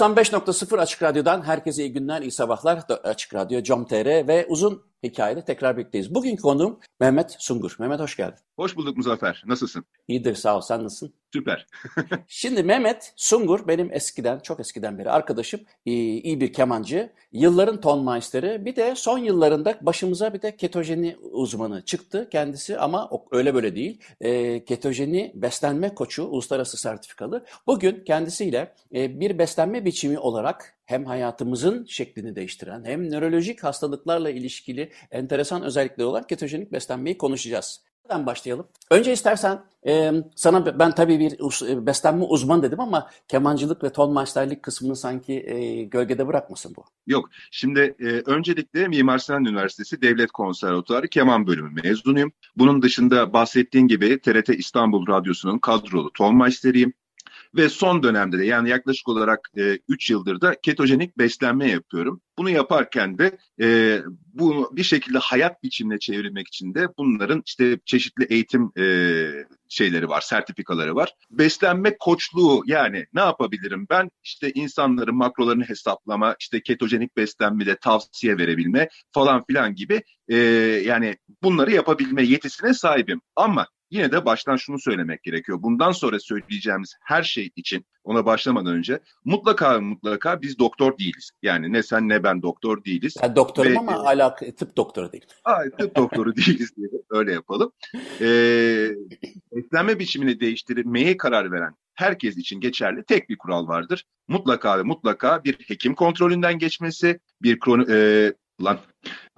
...95.0 Açık Radyo'dan herkese iyi günler, iyi sabahlar. Açık Radyo, Com.tr ve uzun hikayede tekrar birlikteyiz. Bugünkü konuğum Mehmet Sungur. Mehmet hoş geldin. Hoş bulduk Muzaffer. Nasılsın? İyidir sağ ol. Sen nasılsın? Süper. Şimdi Mehmet Sungur benim eskiden, çok eskiden beri arkadaşım. İyi, bir kemancı. Yılların ton maesteri. Bir de son yıllarında başımıza bir de ketojeni uzmanı çıktı kendisi ama öyle böyle değil. E, ketojeni beslenme koçu, uluslararası sertifikalı. Bugün kendisiyle e, bir beslenme biçimi olarak hem hayatımızın şeklini değiştiren hem nörolojik hastalıklarla ilişkili enteresan özellikleri olan ketojenik beslenmeyi konuşacağız. Nereden başlayalım? Önce istersen e, sana ben tabii bir e, beslenme uzman dedim ama kemancılık ve ton masterlik kısmını sanki e, gölgede bırakmasın bu. Yok. Şimdi e, öncelikle Mimar Sinan Üniversitesi Devlet Konservatuarı Keman Bölümü mezunuyum. Bunun dışında bahsettiğin gibi TRT İstanbul Radyosu'nun kadrolu ton masteriyim. Ve son dönemde de yani yaklaşık olarak 3 e, yıldır da ketojenik beslenme yapıyorum. Bunu yaparken de e, bunu bir şekilde hayat biçimine çevirmek için de bunların işte çeşitli eğitim e, şeyleri var, sertifikaları var. Beslenme koçluğu yani ne yapabilirim ben? İşte insanların makrolarını hesaplama, işte ketojenik beslenmede tavsiye verebilme falan filan gibi e, yani bunları yapabilme yetisine sahibim. Ama Yine de baştan şunu söylemek gerekiyor. Bundan sonra söyleyeceğimiz her şey için ona başlamadan önce mutlaka mutlaka biz doktor değiliz. Yani ne sen ne ben doktor değiliz. Ben doktorum Ve, ama e, hala tıp doktoru değilim. Hayır tıp doktoru değiliz diye öyle yapalım. Ee, beslenme biçimini değiştirmeye karar veren herkes için geçerli tek bir kural vardır. Mutlaka ve mutlaka bir hekim kontrolünden geçmesi, bir kronik, e, lan,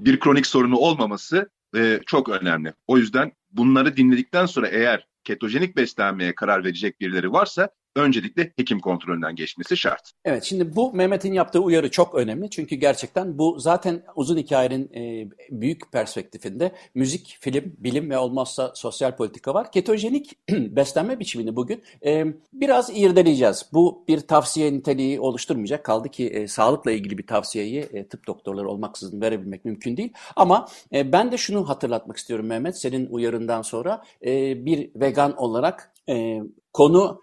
bir kronik sorunu olmaması e, çok önemli. O yüzden bunları dinledikten sonra eğer ketojenik beslenmeye karar verecek birileri varsa öncelikle hekim kontrolünden geçmesi şart. Evet şimdi bu Mehmet'in yaptığı uyarı çok önemli. Çünkü gerçekten bu zaten uzun hikayenin e, büyük perspektifinde müzik, film, bilim ve olmazsa sosyal politika var. Ketojenik beslenme biçimini bugün e, biraz irdeleyeceğiz. Bu bir tavsiye niteliği oluşturmayacak. Kaldı ki e, sağlıkla ilgili bir tavsiyeyi e, tıp doktorları olmaksızın verebilmek mümkün değil. Ama e, ben de şunu hatırlatmak istiyorum Mehmet senin uyarından sonra. E, bir vegan olarak konu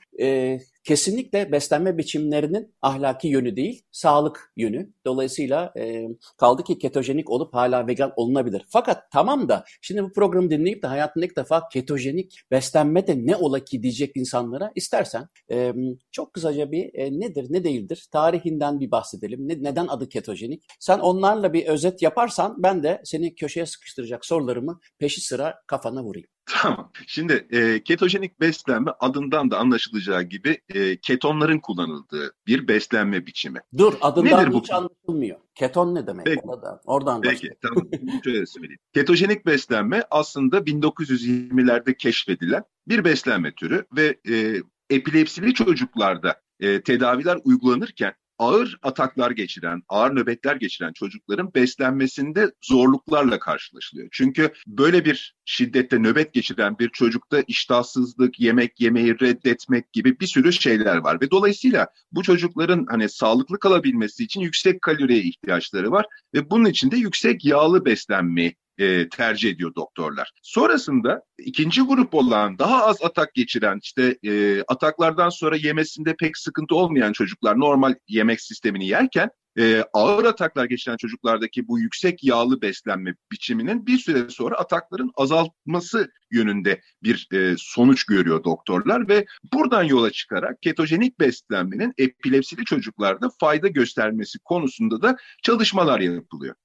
kesinlikle beslenme biçimlerinin ahlaki yönü değil, sağlık yönü. Dolayısıyla e, kaldı ki ketojenik olup hala vegan olunabilir. Fakat tamam da şimdi bu programı dinleyip de hayatında ilk defa ketojenik beslenme de ne ola ki diyecek insanlara istersen e, çok kısaca bir e, nedir ne değildir tarihinden bir bahsedelim. Ne, neden adı ketojenik? Sen onlarla bir özet yaparsan ben de seni köşeye sıkıştıracak sorularımı peşi sıra kafana vurayım. Tamam. Şimdi e, ketojenik beslenme adından da anlaşılacağı gibi e, ketonların kullanıldığı bir beslenme biçimi. Dur adından Nedir hiç bu? anlaşılmıyor. Keton ne demek? Peki, Oradan, oradan peki tamam. Şöyle söyleyeyim. Ketojenik beslenme aslında 1920'lerde keşfedilen bir beslenme türü ve e, epilepsili çocuklarda e, tedaviler uygulanırken ağır ataklar geçiren, ağır nöbetler geçiren çocukların beslenmesinde zorluklarla karşılaşılıyor. Çünkü böyle bir şiddette nöbet geçiren bir çocukta iştahsızlık, yemek yemeyi reddetmek gibi bir sürü şeyler var ve dolayısıyla bu çocukların hani sağlıklı kalabilmesi için yüksek kaloriye ihtiyaçları var ve bunun için de yüksek yağlı beslenme e, tercih ediyor doktorlar. Sonrasında ikinci grup olan daha az atak geçiren işte e, ataklardan sonra yemesinde pek sıkıntı olmayan çocuklar normal yemek sistemini yerken e, ağır ataklar geçiren çocuklardaki bu yüksek yağlı beslenme biçiminin bir süre sonra atakların azaltması yönünde bir e, sonuç görüyor doktorlar ve buradan yola çıkarak ketojenik beslenmenin epilepsili çocuklarda fayda göstermesi konusunda da çalışmalar yapılıyor.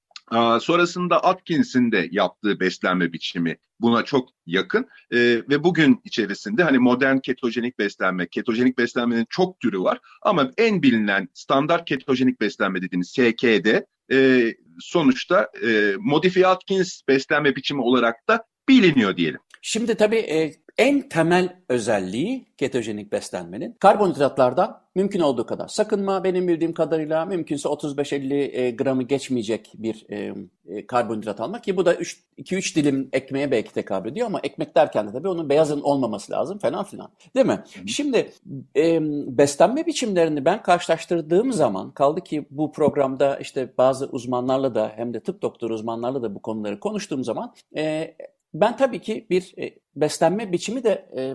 Sonrasında Atkins'in de yaptığı beslenme biçimi buna çok yakın ee, ve bugün içerisinde hani modern ketojenik beslenme, ketojenik beslenmenin çok türü var ama en bilinen standart ketojenik beslenme dediğimiz SKD e, sonuçta e, modifiye Atkins beslenme biçimi olarak da biliniyor diyelim. Şimdi tabii e, en temel özelliği ketojenik beslenmenin karbonhidratlardan mümkün olduğu kadar sakınma. Benim bildiğim kadarıyla mümkünse 35-50 e, gramı geçmeyecek bir e, e, karbonhidrat almak ki bu da 2-3 dilim ekmeğe belki tekabül ediyor ama ekmek derken de tabii onun beyazın olmaması lazım falan filan. Değil mi? Hı. Şimdi e, beslenme biçimlerini ben karşılaştırdığım zaman kaldı ki bu programda işte bazı uzmanlarla da hem de tıp doktoru uzmanlarla da bu konuları konuştuğum zaman e, ben tabii ki bir e, beslenme biçimi de e,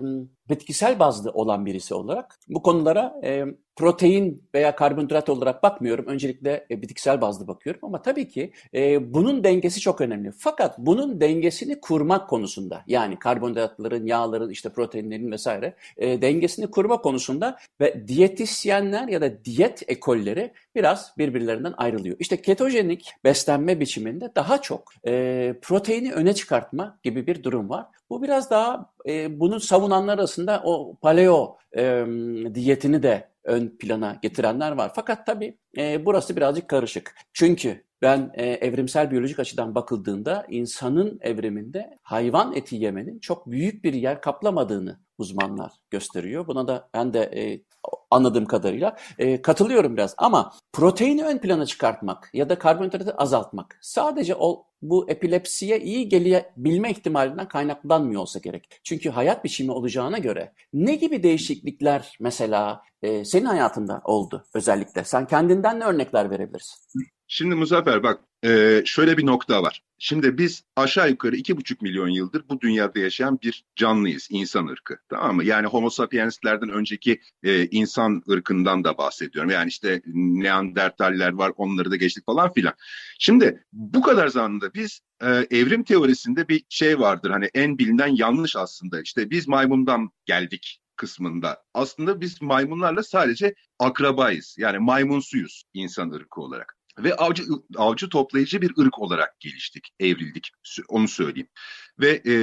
bitkisel bazlı olan birisi olarak bu konulara e, protein veya karbonhidrat olarak bakmıyorum. Öncelikle e, bitkisel bazlı bakıyorum ama tabii ki e, bunun dengesi çok önemli. Fakat bunun dengesini kurmak konusunda yani karbonhidratların, yağların, işte proteinlerin vesaire e, dengesini kurma konusunda ve diyetisyenler ya da diyet ekolleri biraz birbirlerinden ayrılıyor. İşte ketojenik beslenme biçiminde daha çok e, proteini öne çıkartma gibi bir durum var. Bu biraz daha e, bunu savunanlar arasında o paleo e, diyetini de ön plana getirenler var. Fakat tabii e, burası birazcık karışık. Çünkü ben e, evrimsel biyolojik açıdan bakıldığında insanın evriminde hayvan eti yemenin çok büyük bir yer kaplamadığını uzmanlar gösteriyor. Buna da ben de e, anladığım kadarıyla e, katılıyorum biraz. Ama proteini ön plana çıkartmak ya da karbonhidratı azaltmak sadece o bu epilepsiye iyi gelebilme ihtimalinden kaynaklanmıyor olsa gerek. Çünkü hayat biçimi olacağına göre ne gibi değişiklikler mesela e, senin hayatında oldu özellikle? Sen kendinden ne örnekler verebilirsin? Şimdi Muzaffer bak e, şöyle bir nokta var. Şimdi biz aşağı yukarı iki buçuk milyon yıldır bu dünyada yaşayan bir canlıyız, insan ırkı. Tamam mı? Yani Homo sapienslerden önceki e, insan ırkından da bahsediyorum. Yani işte Neandertaller var, onları da geçtik falan filan. Şimdi bu kadar zamanda biz e, evrim teorisinde bir şey vardır. Hani en bilinen yanlış aslında. İşte biz maymundan geldik kısmında. Aslında biz maymunlarla sadece akrabayız. Yani maymunsuyuz insan ırkı olarak ve avcı avcı toplayıcı bir ırk olarak geliştik, evrildik. Onu söyleyeyim. Ve e,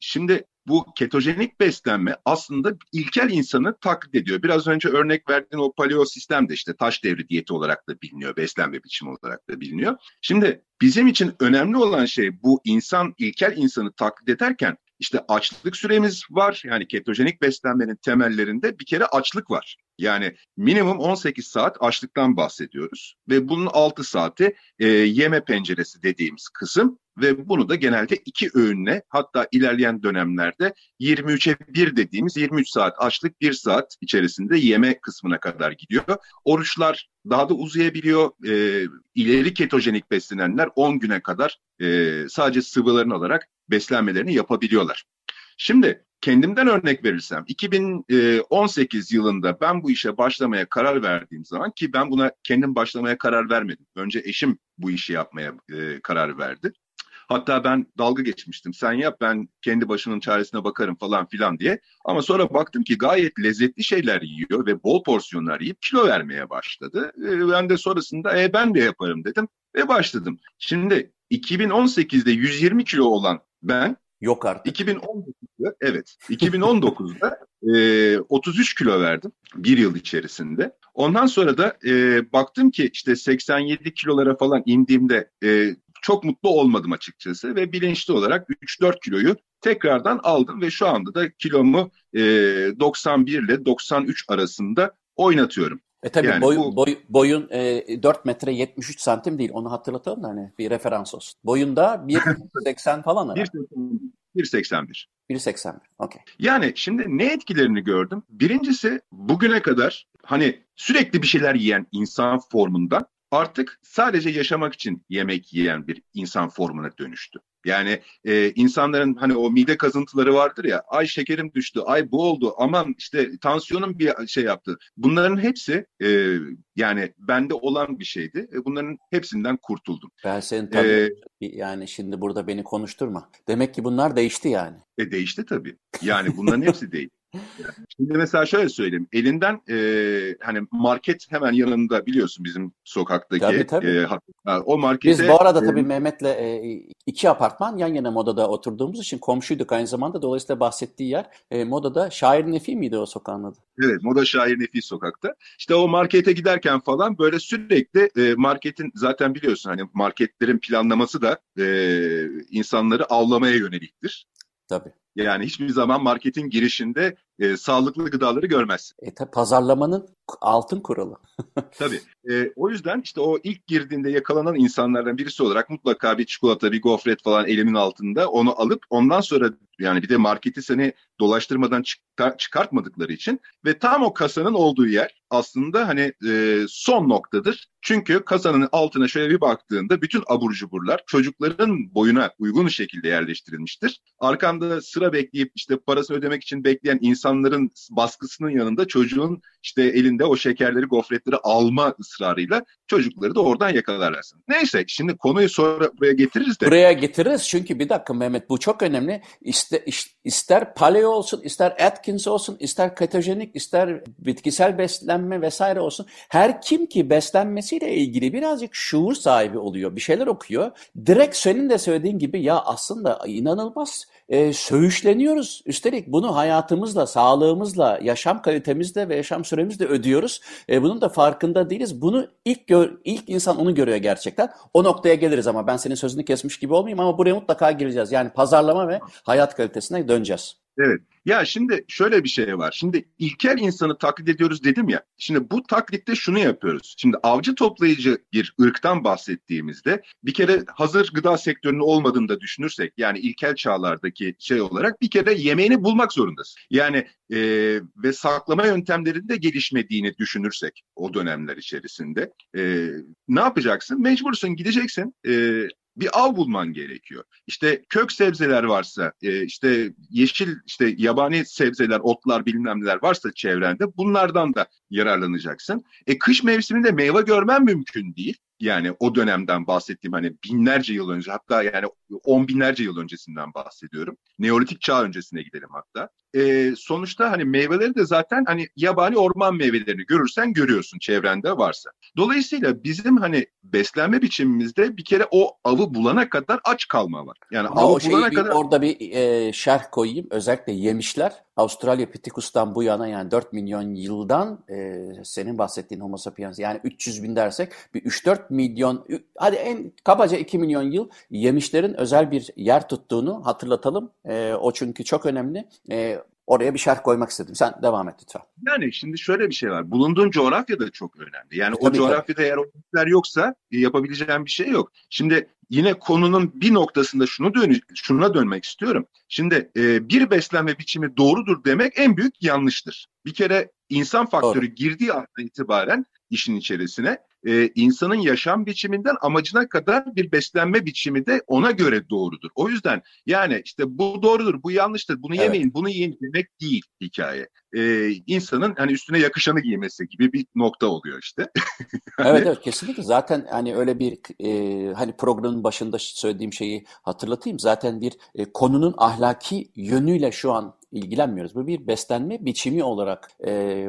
şimdi bu ketojenik beslenme aslında ilkel insanı taklit ediyor. Biraz önce örnek verdiğin o paleo sistem de işte taş devri diyeti olarak da biliniyor, beslenme biçimi olarak da biliniyor. Şimdi bizim için önemli olan şey bu insan ilkel insanı taklit ederken işte açlık süremiz var. Yani ketojenik beslenmenin temellerinde bir kere açlık var. Yani minimum 18 saat açlıktan bahsediyoruz ve bunun 6 saati e, yeme penceresi dediğimiz kısım ve bunu da genelde iki öğünle hatta ilerleyen dönemlerde 23'e 1 dediğimiz 23 saat açlık 1 saat içerisinde yeme kısmına kadar gidiyor. Oruçlar daha da uzayabiliyor. E, ileri ketojenik beslenenler 10 güne kadar e, sadece sıvılarını alarak beslenmelerini yapabiliyorlar. Şimdi kendimden örnek verirsem 2018 yılında ben bu işe başlamaya karar verdiğim zaman ki ben buna kendim başlamaya karar vermedim. Önce eşim bu işi yapmaya e, karar verdi. Hatta ben dalga geçmiştim. Sen yap ben kendi başının çaresine bakarım falan filan diye. Ama sonra baktım ki gayet lezzetli şeyler yiyor ve bol porsiyonlar yiyip kilo vermeye başladı. E, ben de sonrasında e, ben de yaparım dedim ve başladım. Şimdi 2018'de 120 kilo olan ben Yok artık. 2019'da evet 2019'da e, 33 kilo verdim bir yıl içerisinde. Ondan sonra da e, baktım ki işte 87 kilolara falan indiğimde e, çok mutlu olmadım açıkçası ve bilinçli olarak 3-4 kiloyu tekrardan aldım ve şu anda da kilomu e, 91 ile 93 arasında oynatıyorum. E tabii yani boy, bu... boy, boyun e, 4 metre 73 santim değil onu hatırlatalım da hani bir referans olsun. Boyunda 1.80 falan herhalde. 1.81. 1.81 okey. Yani şimdi ne etkilerini gördüm? Birincisi bugüne kadar hani sürekli bir şeyler yiyen insan formundan artık sadece yaşamak için yemek yiyen bir insan formuna dönüştü. Yani e, insanların hani o mide kazıntıları vardır ya, ay şekerim düştü, ay bu oldu, aman işte tansiyonum bir şey yaptı. Bunların hepsi e, yani bende olan bir şeydi. E, bunların hepsinden kurtuldum. Ben senin tabii ee, yani şimdi burada beni konuşturma. Demek ki bunlar değişti yani. E değişti tabii. Yani bunların hepsi değil. Şimdi mesela şöyle söyleyeyim. Elinden e, hani market hemen yanında biliyorsun bizim sokaktaki. Tabii, tabii. E, o markete. Biz bu arada tabii Mehmet'le e, iki apartman yan yana Moda'da oturduğumuz için komşuyduk aynı zamanda. Dolayısıyla bahsettiği yer e, Moda'da Şair Nefi miydi o sokağın adı? Evet Moda Şair Nefi sokakta. İşte o markete giderken falan böyle sürekli e, marketin zaten biliyorsun hani marketlerin planlaması da e, insanları avlamaya yöneliktir. Tabii. Yani hiçbir zaman marketin girişinde e, sağlıklı gıdaları görmezsin. E tabi pazarlamanın altın kuralı. tabii. E, o yüzden işte o ilk girdiğinde yakalanan insanlardan birisi olarak mutlaka bir çikolata, bir gofret falan elimin altında onu alıp ondan sonra yani bir de marketi seni dolaştırmadan çıkar, çıkartmadıkları için ve tam o kasanın olduğu yer aslında hani e, son noktadır. Çünkü kasanın altına şöyle bir baktığında bütün abur cuburlar çocukların boyuna uygun şekilde yerleştirilmiştir. Arkamda sıra bekleyip işte parasını ödemek için bekleyen insanların baskısının yanında çocuğun işte elinde o şekerleri, gofretleri alma ısrarıyla çocukları da oradan yakalarsın. Neyse şimdi konuyu sonra buraya getiririz de. Buraya getiririz çünkü bir dakika Mehmet bu çok önemli. İster, ister paleo olsun, ister Atkins olsun, ister ketojenik, ister bitkisel beslenme vesaire olsun. Her kim ki beslenmesiyle ilgili birazcık şuur sahibi oluyor, bir şeyler okuyor. Direkt senin de söylediğin gibi ya aslında inanılmaz e, söğüşleniyoruz. Üstelik bunu hayatımızla, sağlığımızla, yaşam kalitemizle ve yaşam süremizle ödüyoruz. E, bunun da farkında değiliz. Bunu ilk gör, ilk insan onu görüyor gerçekten. O noktaya geliriz ama ben senin sözünü kesmiş gibi olmayayım ama buraya mutlaka gireceğiz. Yani pazarlama ve hayat kalitesine döneceğiz. Evet. Ya şimdi şöyle bir şey var. Şimdi ilkel insanı taklit ediyoruz dedim ya. Şimdi bu taklitte şunu yapıyoruz. Şimdi avcı toplayıcı bir ırktan bahsettiğimizde bir kere hazır gıda sektörünün olmadığını da düşünürsek yani ilkel çağlardaki şey olarak bir kere yemeğini bulmak zorundasın. Yani e, ve saklama yöntemlerinde gelişmediğini düşünürsek o dönemler içerisinde e, ne yapacaksın? Mecbursun gideceksin. E, bir av bulman gerekiyor. İşte kök sebzeler varsa, e, işte yeşil, işte yabani sebzeler, otlar, bilmem neler varsa çevrende bunlardan da yararlanacaksın. E kış mevsiminde meyve görmen mümkün değil. Yani o dönemden bahsettiğim hani binlerce yıl önce hatta yani on binlerce yıl öncesinden bahsediyorum. Neolitik çağ öncesine gidelim hatta. E, sonuçta hani meyveleri de zaten hani yabani orman meyvelerini görürsen görüyorsun çevrende varsa. Dolayısıyla bizim hani beslenme biçimimizde bir kere o avı bulana kadar aç kalma var. Yani Ama avı bulana bir, kadar... Orada bir e, şerh koyayım. Özellikle yemişler Avustralya Piticus'tan bu yana yani 4 milyon yıldan e, senin bahsettiğin Homo sapiens yani 300 bin dersek bir 3-4 milyon hadi en kabaca 2 milyon yıl yemişlerin özel bir yer tuttuğunu hatırlatalım. E, o çünkü çok önemli. E, Oraya bir şerh koymak istedim. Sen devam et lütfen. Yani şimdi şöyle bir şey var. Bulunduğun coğrafya da çok önemli. Yani tabii, o coğrafyada tabii. eğer o yoksa yapabileceğin bir şey yok. Şimdi yine konunun bir noktasında şunu dön şuna dönmek istiyorum. Şimdi e, bir beslenme biçimi doğrudur demek en büyük yanlıştır. Bir kere insan faktörü Doğru. girdiği andan itibaren işin içerisine e, insanın yaşam biçiminden amacına kadar bir beslenme biçimi de ona göre doğrudur. O yüzden yani işte bu doğrudur, bu yanlıştır, bunu evet. yemeyin, bunu yiyin demek değil hikaye. E, insanın hani üstüne yakışanı giymesi gibi bir nokta oluyor işte. yani... Evet evet kesinlikle zaten hani öyle bir e, hani programın başında söylediğim şeyi hatırlatayım. Zaten bir e, konunun ahlaki yönüyle şu an ilgilenmiyoruz. Bu bir beslenme biçimi olarak e,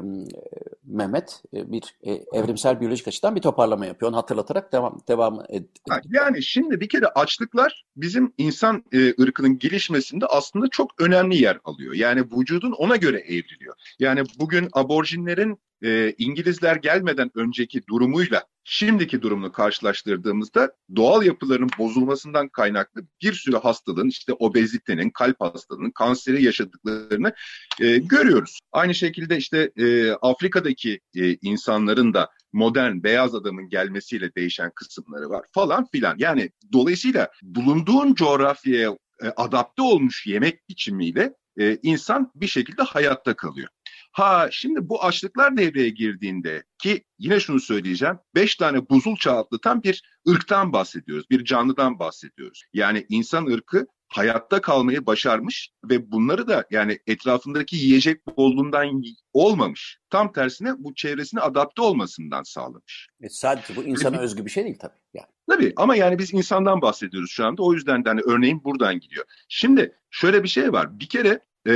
Mehmet bir e, evrimsel biyolojik açıdan bir toparlama yapıyor. Onu hatırlatarak devam devam ed- Yani şimdi bir kere açlıklar bizim insan e, ırkının gelişmesinde aslında çok önemli yer alıyor. Yani vücudun ona göre evriliyor. Yani bugün aborjinlerin e, İngilizler gelmeden önceki durumuyla şimdiki durumunu karşılaştırdığımızda doğal yapıların bozulmasından kaynaklı bir sürü hastalığın işte obezitenin, kalp hastalığının, kanseri yaşadıklarını e, görüyoruz. Aynı şekilde işte e, Afrika'daki e, insanların da modern beyaz adamın gelmesiyle değişen kısımları var falan filan. Yani dolayısıyla bulunduğun coğrafyaya e, adapte olmuş yemek biçimiyle e, insan bir şekilde hayatta kalıyor. Ha şimdi bu açlıklar devreye girdiğinde ki yine şunu söyleyeceğim. Beş tane buzul çağı atlatan bir ırktan bahsediyoruz. Bir canlıdan bahsediyoruz. Yani insan ırkı hayatta kalmayı başarmış ve bunları da yani etrafındaki yiyecek bolluğundan olmamış. Tam tersine bu çevresine adapte olmasından sağlamış. E sadece bu insana özgü bir şey değil tabii. Yani. Tabii ama yani biz insandan bahsediyoruz şu anda. O yüzden de hani örneğin buradan gidiyor. Şimdi şöyle bir şey var. Bir kere e,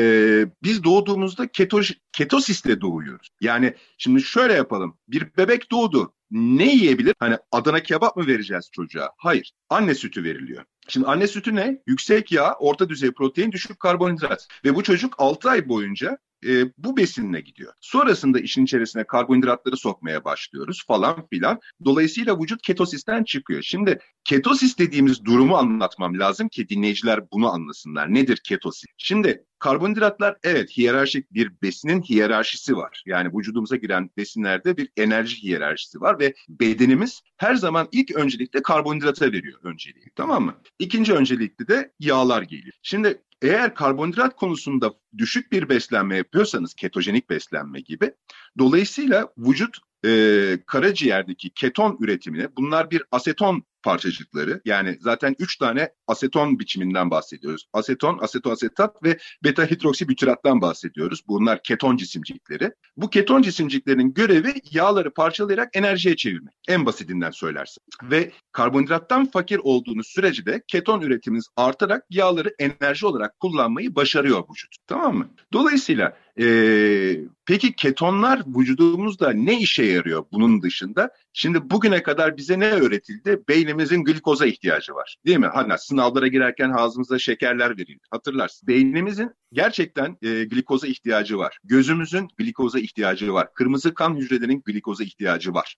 biz doğduğumuzda ketoj, ketosiste doğuyoruz. Yani şimdi şöyle yapalım. Bir bebek doğdu. Ne yiyebilir? Hani Adana kebap mı vereceğiz çocuğa? Hayır. Anne sütü veriliyor. Şimdi anne sütü ne? Yüksek yağ, orta düzey protein, düşük karbonhidrat. Ve bu çocuk 6 ay boyunca e, bu besinle gidiyor. Sonrasında işin içerisine karbonhidratları sokmaya başlıyoruz falan filan. Dolayısıyla vücut ketosisten çıkıyor. Şimdi ketosis dediğimiz durumu anlatmam lazım ki dinleyiciler bunu anlasınlar. Nedir ketosis? Şimdi karbonhidratlar evet hiyerarşik bir besinin hiyerarşisi var. Yani vücudumuza giren besinlerde bir enerji hiyerarşisi var ve bedenimiz her zaman ilk öncelikle karbonhidrata veriyor önceliği. Tamam mı? İkinci öncelikli de yağlar geliyor. Şimdi eğer karbonhidrat konusunda düşük bir beslenme yapıyorsanız ketojenik beslenme gibi dolayısıyla vücut e, karaciğerdeki keton üretimine bunlar bir aseton parçacıkları yani zaten üç tane aseton biçiminden bahsediyoruz. Aseton, asetoasetat ve beta hidroksibütirattan bahsediyoruz. Bunlar keton cisimcikleri. Bu keton cisimciklerin görevi yağları parçalayarak enerjiye çevirmek. En basitinden söylersin. Ve karbonhidrattan fakir olduğunuz sürece de keton üretiminiz artarak yağları enerji olarak kullanmayı başarıyor vücut. Tamam mı? Dolayısıyla ee, peki ketonlar vücudumuzda ne işe yarıyor bunun dışında? Şimdi bugüne kadar bize ne öğretildi? Beynimizin glikoza ihtiyacı var. Değil mi? Hani sınavlara girerken ağzımıza şekerler verildi. Hatırlarsın. Beynimizin gerçekten e, glikoza ihtiyacı var. Gözümüzün glikoza ihtiyacı var. Kırmızı kan hücrelerinin glikoza ihtiyacı var.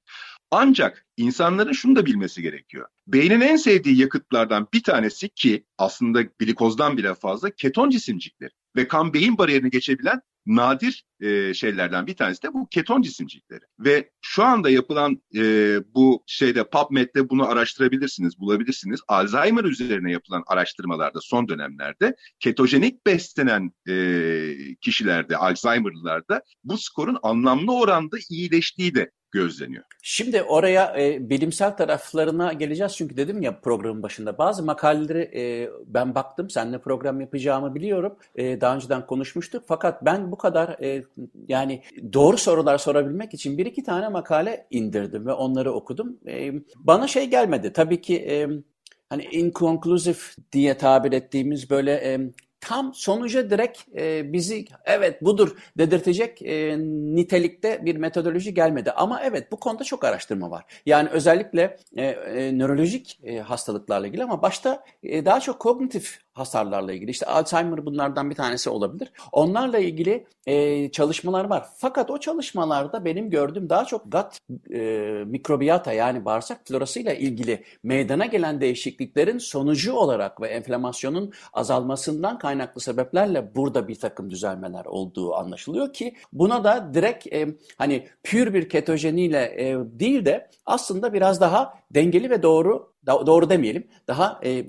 Ancak insanların şunu da bilmesi gerekiyor. Beynin en sevdiği yakıtlardan bir tanesi ki aslında glikozdan bile fazla keton cisimcikleri ve kan beyin bariyerini geçebilen nadir e, şeylerden bir tanesi de bu keton cisimcikleri. Ve şu anda yapılan e, bu şeyde PubMed'de bunu araştırabilirsiniz, bulabilirsiniz. Alzheimer üzerine yapılan araştırmalarda son dönemlerde ketojenik beslenen e, kişilerde, Alzheimer'lılarda bu skorun anlamlı oranda iyileştiği de gözleniyor. Şimdi oraya e, bilimsel taraflarına geleceğiz çünkü dedim ya programın başında bazı makaleleri e, ben baktım seninle program yapacağımı biliyorum e, daha önceden konuşmuştuk fakat ben bu kadar e, yani doğru sorular sorabilmek için bir iki tane makale indirdim ve onları okudum. E, bana şey gelmedi tabii ki e, hani inconclusive diye tabir ettiğimiz böyle e, tam sonuca direkt e, bizi evet budur dedirtecek e, nitelikte bir metodoloji gelmedi. Ama evet bu konuda çok araştırma var. Yani özellikle e, e, nörolojik e, hastalıklarla ilgili ama başta e, daha çok kognitif hasarlarla ilgili. İşte Alzheimer bunlardan bir tanesi olabilir. Onlarla ilgili e, çalışmalar var. Fakat o çalışmalarda benim gördüğüm daha çok gut e, mikrobiyata yani bağırsak florasıyla ilgili meydana gelen değişikliklerin sonucu olarak ve enflamasyonun azalmasından kaynaklı sebeplerle burada bir takım düzelmeler olduğu anlaşılıyor ki buna da direkt e, hani pür bir ketojeniyle e, değil de aslında biraz daha dengeli ve doğru doğru demeyelim daha e,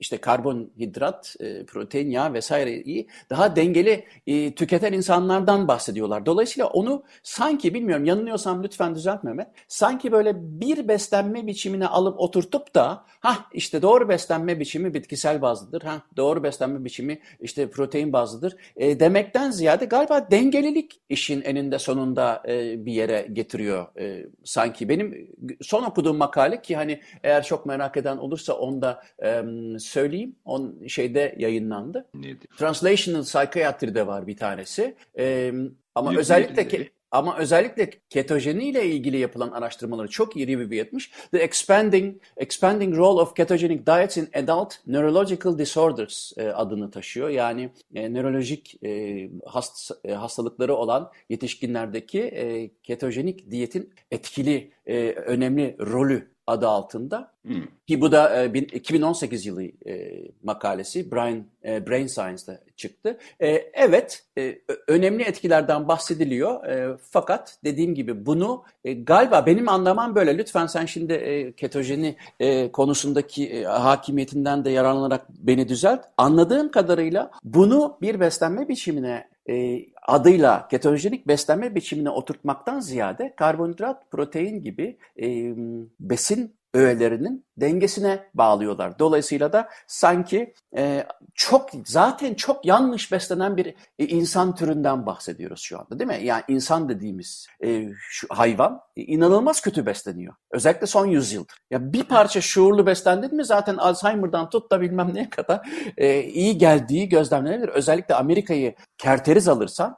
işte karbonhidrat, e, protein, yağ vesaireyi daha dengeli e, tüketen insanlardan bahsediyorlar. Dolayısıyla onu sanki bilmiyorum yanılıyorsam lütfen düzelt Mehmet. Sanki böyle bir beslenme biçimine alıp oturtup da ha işte doğru beslenme biçimi bitkisel bazlıdır. Ha doğru beslenme biçimi işte protein bazlıdır. E, demekten ziyade galiba dengelilik işin eninde sonunda e, bir yere getiriyor e, sanki. Benim son okuduğum makale ki hani eğer çok merak eden olursa onda e, söyleyeyim. On şeyde yayınlandı. Nedir? Translational Psychiatry'de var bir tanesi. Ee, ama ne, özellikle ne, ama özellikle ketojeni ile ilgili yapılan araştırmaları çok iyi review etmiş. The expanding expanding role of ketogenic diets in adult neurological disorders e, adını taşıyor. Yani e, nörolojik e, hast, e, hastalıkları olan yetişkinlerdeki e, ketojenik diyetin etkili, e, önemli rolü adı altında. Hmm. Ki bu da e, 2018 yılı e, makalesi Brain, e, Brain Science'da çıktı. E, evet, e, önemli etkilerden bahsediliyor. E, fakat dediğim gibi bunu e, galiba benim anlamam böyle. Lütfen sen şimdi e, ketojeni e, konusundaki e, hakimiyetinden de yararlanarak beni düzelt. Anladığım kadarıyla bunu bir beslenme biçimine e, adıyla ketojenik beslenme biçimine oturtmaktan ziyade karbonhidrat, protein gibi e, besin öğelerinin dengesine bağlıyorlar. Dolayısıyla da sanki e, çok zaten çok yanlış beslenen bir e, insan türünden bahsediyoruz şu anda değil mi? Yani insan dediğimiz e, şu hayvan e, inanılmaz kötü besleniyor. Özellikle son yüzyıldır. Ya bir parça şuurlu beslendin mi zaten Alzheimer'dan tut da bilmem neye kadar e, iyi geldiği gözlemlenebilir. Özellikle Amerika'yı kerteriz alırsan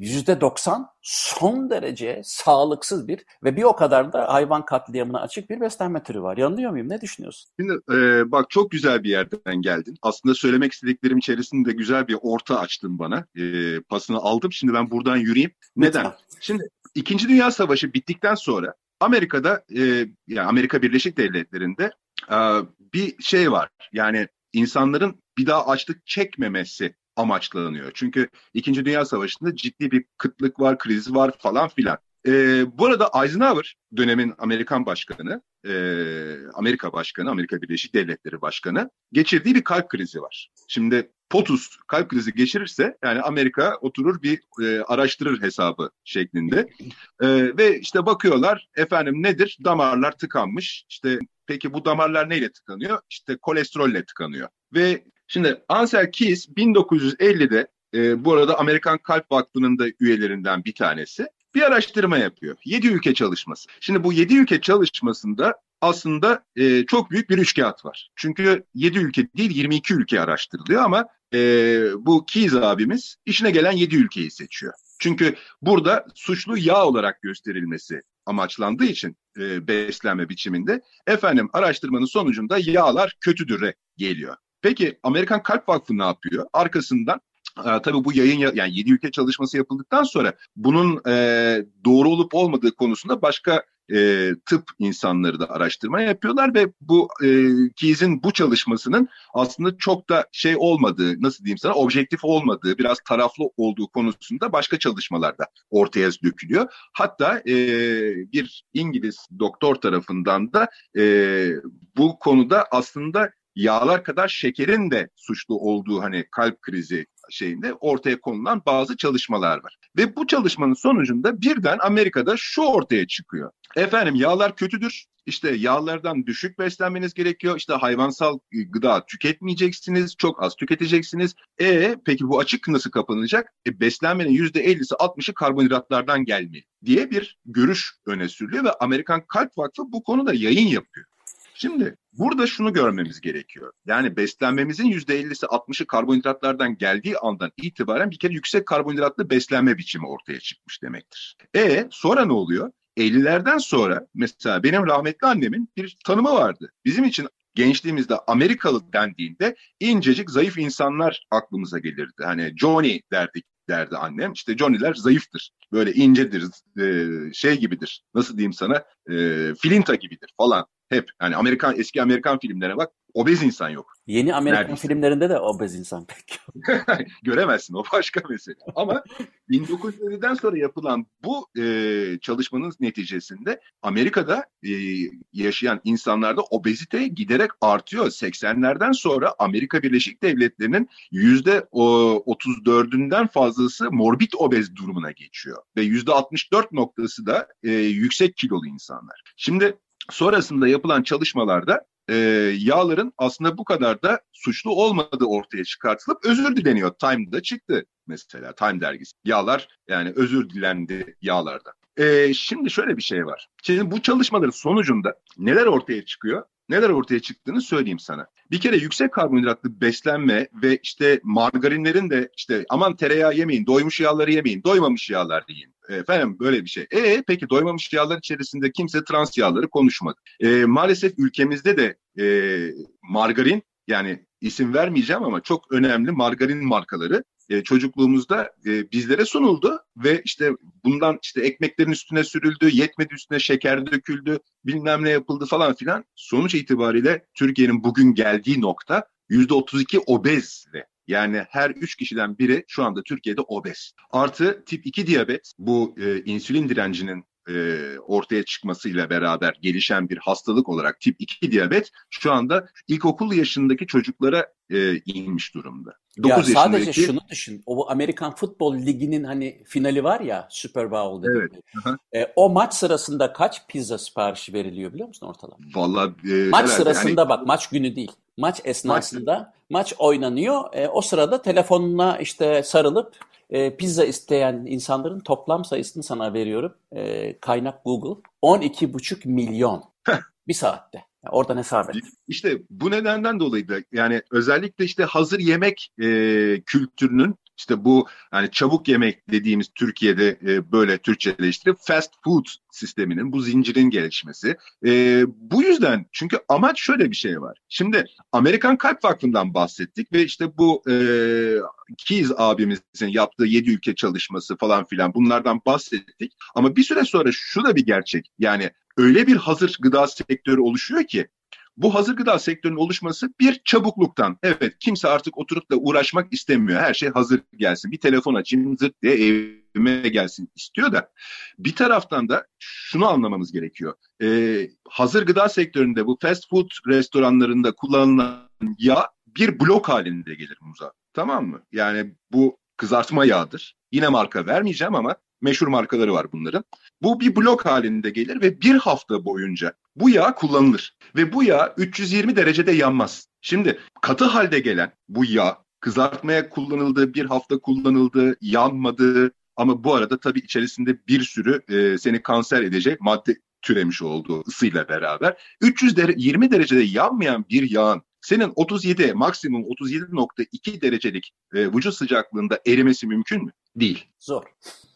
yüzde 90 son derece sağlıksız bir ve bir o kadar da hayvan katliamına açık bir beslenme türü var. Yanılıyor muyum? Ne düşünüyorsun? Şimdi e, bak çok güzel bir yerden geldin. Aslında söylemek istediklerim içerisinde güzel bir orta açtın bana. E, pasını aldım. Şimdi ben buradan yürüyeyim. Neden? Lütfen. Şimdi İkinci Dünya Savaşı bittikten sonra Amerika'da e, yani Amerika Birleşik Devletleri'nde e, bir şey var. Yani insanların bir daha açlık çekmemesi amaçlanıyor. Çünkü İkinci Dünya Savaşı'nda ciddi bir kıtlık var, kriz var falan filan. E, bu arada Eisenhower dönemin Amerikan başkanı, e, Amerika başkanı, Amerika Birleşik Devletleri başkanı geçirdiği bir kalp krizi var. Şimdi POTUS kalp krizi geçirirse yani Amerika oturur bir e, araştırır hesabı şeklinde. E, ve işte bakıyorlar efendim nedir? Damarlar tıkanmış. İşte peki bu damarlar neyle tıkanıyor? İşte kolesterolle tıkanıyor. Ve şimdi Ansel Keys 1950'de e, bu arada Amerikan Kalp Vakfı'nın da üyelerinden bir tanesi bir araştırma yapıyor. 7 ülke çalışması. Şimdi bu 7 ülke çalışmasında aslında e, çok büyük bir üçkağıt var. Çünkü 7 ülke değil 22 ülke araştırılıyor ama e, bu Keys abimiz işine gelen 7 ülkeyi seçiyor. Çünkü burada suçlu yağ olarak gösterilmesi amaçlandığı için e, beslenme biçiminde efendim araştırmanın sonucunda yağlar kötüdüre geliyor. Peki Amerikan Kalp Vakfı ne yapıyor? Arkasından e, tabii bu yayın yani 7 ülke çalışması yapıldıktan sonra bunun e, doğru olup olmadığı konusunda başka e, tıp insanları da araştırma yapıyorlar ve bu e, Keyes'in bu çalışmasının aslında çok da şey olmadığı, nasıl diyeyim sana, objektif olmadığı, biraz taraflı olduğu konusunda başka çalışmalarda ortaya dökülüyor. Hatta e, bir İngiliz doktor tarafından da e, bu konuda aslında yağlar kadar şekerin de suçlu olduğu hani kalp krizi şeyinde ortaya konulan bazı çalışmalar var. Ve bu çalışmanın sonucunda birden Amerika'da şu ortaya çıkıyor. Efendim yağlar kötüdür. İşte yağlardan düşük beslenmeniz gerekiyor. İşte hayvansal gıda tüketmeyeceksiniz. Çok az tüketeceksiniz. E peki bu açık nasıl kapanacak? E, beslenmenin %50'si 60'ı karbonhidratlardan gelmeli diye bir görüş öne sürülüyor ve Amerikan Kalp Vakfı bu konuda yayın yapıyor. Şimdi burada şunu görmemiz gerekiyor. Yani beslenmemizin %50'si 60'ı karbonhidratlardan geldiği andan itibaren bir kere yüksek karbonhidratlı beslenme biçimi ortaya çıkmış demektir. E sonra ne oluyor? 50'lerden sonra mesela benim rahmetli annemin bir tanımı vardı. Bizim için gençliğimizde Amerikalı dendiğinde incecik zayıf insanlar aklımıza gelirdi. Hani Johnny derdik derdi annem. İşte Johnny'ler zayıftır. Böyle incedir, şey gibidir. Nasıl diyeyim sana? filinta gibidir falan. Hep yani Amerikan eski Amerikan filmlerine bak obez insan yok. Yeni Amerikan Neredeyse. filmlerinde de obez insan pek yok. Göremezsin o başka mesele. Ama 1950'den sonra yapılan bu e, çalışmanın neticesinde Amerika'da e, yaşayan insanlarda obezite giderek artıyor. 80'lerden sonra Amerika Birleşik Devletleri'nin yüzde 34'ünden fazlası morbid obez durumuna geçiyor. Ve yüzde 64 noktası da e, yüksek kilolu insanlar. Şimdi Sonrasında yapılan çalışmalarda e, yağların aslında bu kadar da suçlu olmadığı ortaya çıkartılıp özür dileniyor. Time'da çıktı mesela Time dergisi. Yağlar yani özür dilendi yağlarda. E, şimdi şöyle bir şey var. Şimdi bu çalışmaların sonucunda neler ortaya çıkıyor? Neler ortaya çıktığını söyleyeyim sana. Bir kere yüksek karbonhidratlı beslenme ve işte margarinlerin de işte aman tereyağı yemeyin, doymuş yağları yemeyin, doymamış yağlar yiyin. Efendim böyle bir şey. E peki doymamış yağlar içerisinde kimse trans yağları konuşmadı. E, maalesef ülkemizde de e, margarin yani isim vermeyeceğim ama çok önemli margarin markaları e, çocukluğumuzda e, bizlere sunuldu ve işte bundan işte ekmeklerin üstüne sürüldü, yetmedi üstüne şeker döküldü, bilmem ne yapıldı falan filan. Sonuç itibariyle Türkiye'nin bugün geldiği nokta %32 obezle yani her üç kişiden biri şu anda Türkiye'de obez. Artı tip 2 diyabet bu e, insülin direncinin e, ortaya çıkmasıyla beraber gelişen bir hastalık olarak tip 2 diyabet şu anda ilkokul yaşındaki çocuklara e, inmiş durumda. Ya sadece yaşındaki... şunu düşün. O Amerikan Futbol Ligi'nin hani finali var ya Super Bowl dedi. Evet. E, o maç sırasında kaç pizza siparişi veriliyor biliyor musun ortalama? Vallahi e, maç sırasında yani... bak maç günü değil. Maç esnasında maç, maç oynanıyor. E, o sırada telefonuna işte sarılıp e, pizza isteyen insanların toplam sayısını sana veriyorum. E, kaynak Google. 12,5 milyon bir saatte. Yani oradan hesap et. İşte bu nedenden dolayı da yani özellikle işte hazır yemek e, kültürünün işte bu yani çabuk yemek dediğimiz Türkiye'de e, böyle Türkçeleştirip fast food sisteminin bu zincirin gelişmesi. E, bu yüzden çünkü amaç şöyle bir şey var. Şimdi Amerikan Kalp Vakfı'ndan bahsettik ve işte bu e, Keys abimizin yaptığı 7 ülke çalışması falan filan bunlardan bahsettik. Ama bir süre sonra şu da bir gerçek. Yani öyle bir hazır gıda sektörü oluşuyor ki bu hazır gıda sektörünün oluşması bir çabukluktan. Evet kimse artık oturup da uğraşmak istemiyor. Her şey hazır gelsin. Bir telefon açayım zırt diye evime gelsin istiyor da. Bir taraftan da şunu anlamamız gerekiyor. Ee, hazır gıda sektöründe bu fast food restoranlarında kullanılan yağ bir blok halinde gelir muza. Tamam mı? Yani bu kızartma yağıdır. Yine marka vermeyeceğim ama meşhur markaları var bunların. Bu bir blok halinde gelir ve bir hafta boyunca bu yağ kullanılır. Ve bu yağ 320 derecede yanmaz. Şimdi katı halde gelen bu yağ kızartmaya kullanıldı, bir hafta kullanıldı, yanmadı. Ama bu arada tabii içerisinde bir sürü e, seni kanser edecek madde türemiş olduğu ısıyla beraber 320 derecede yanmayan bir yağın senin 37 maksimum 37.2 derecelik e, vücut sıcaklığında erimesi mümkün mü? Değil. Zor.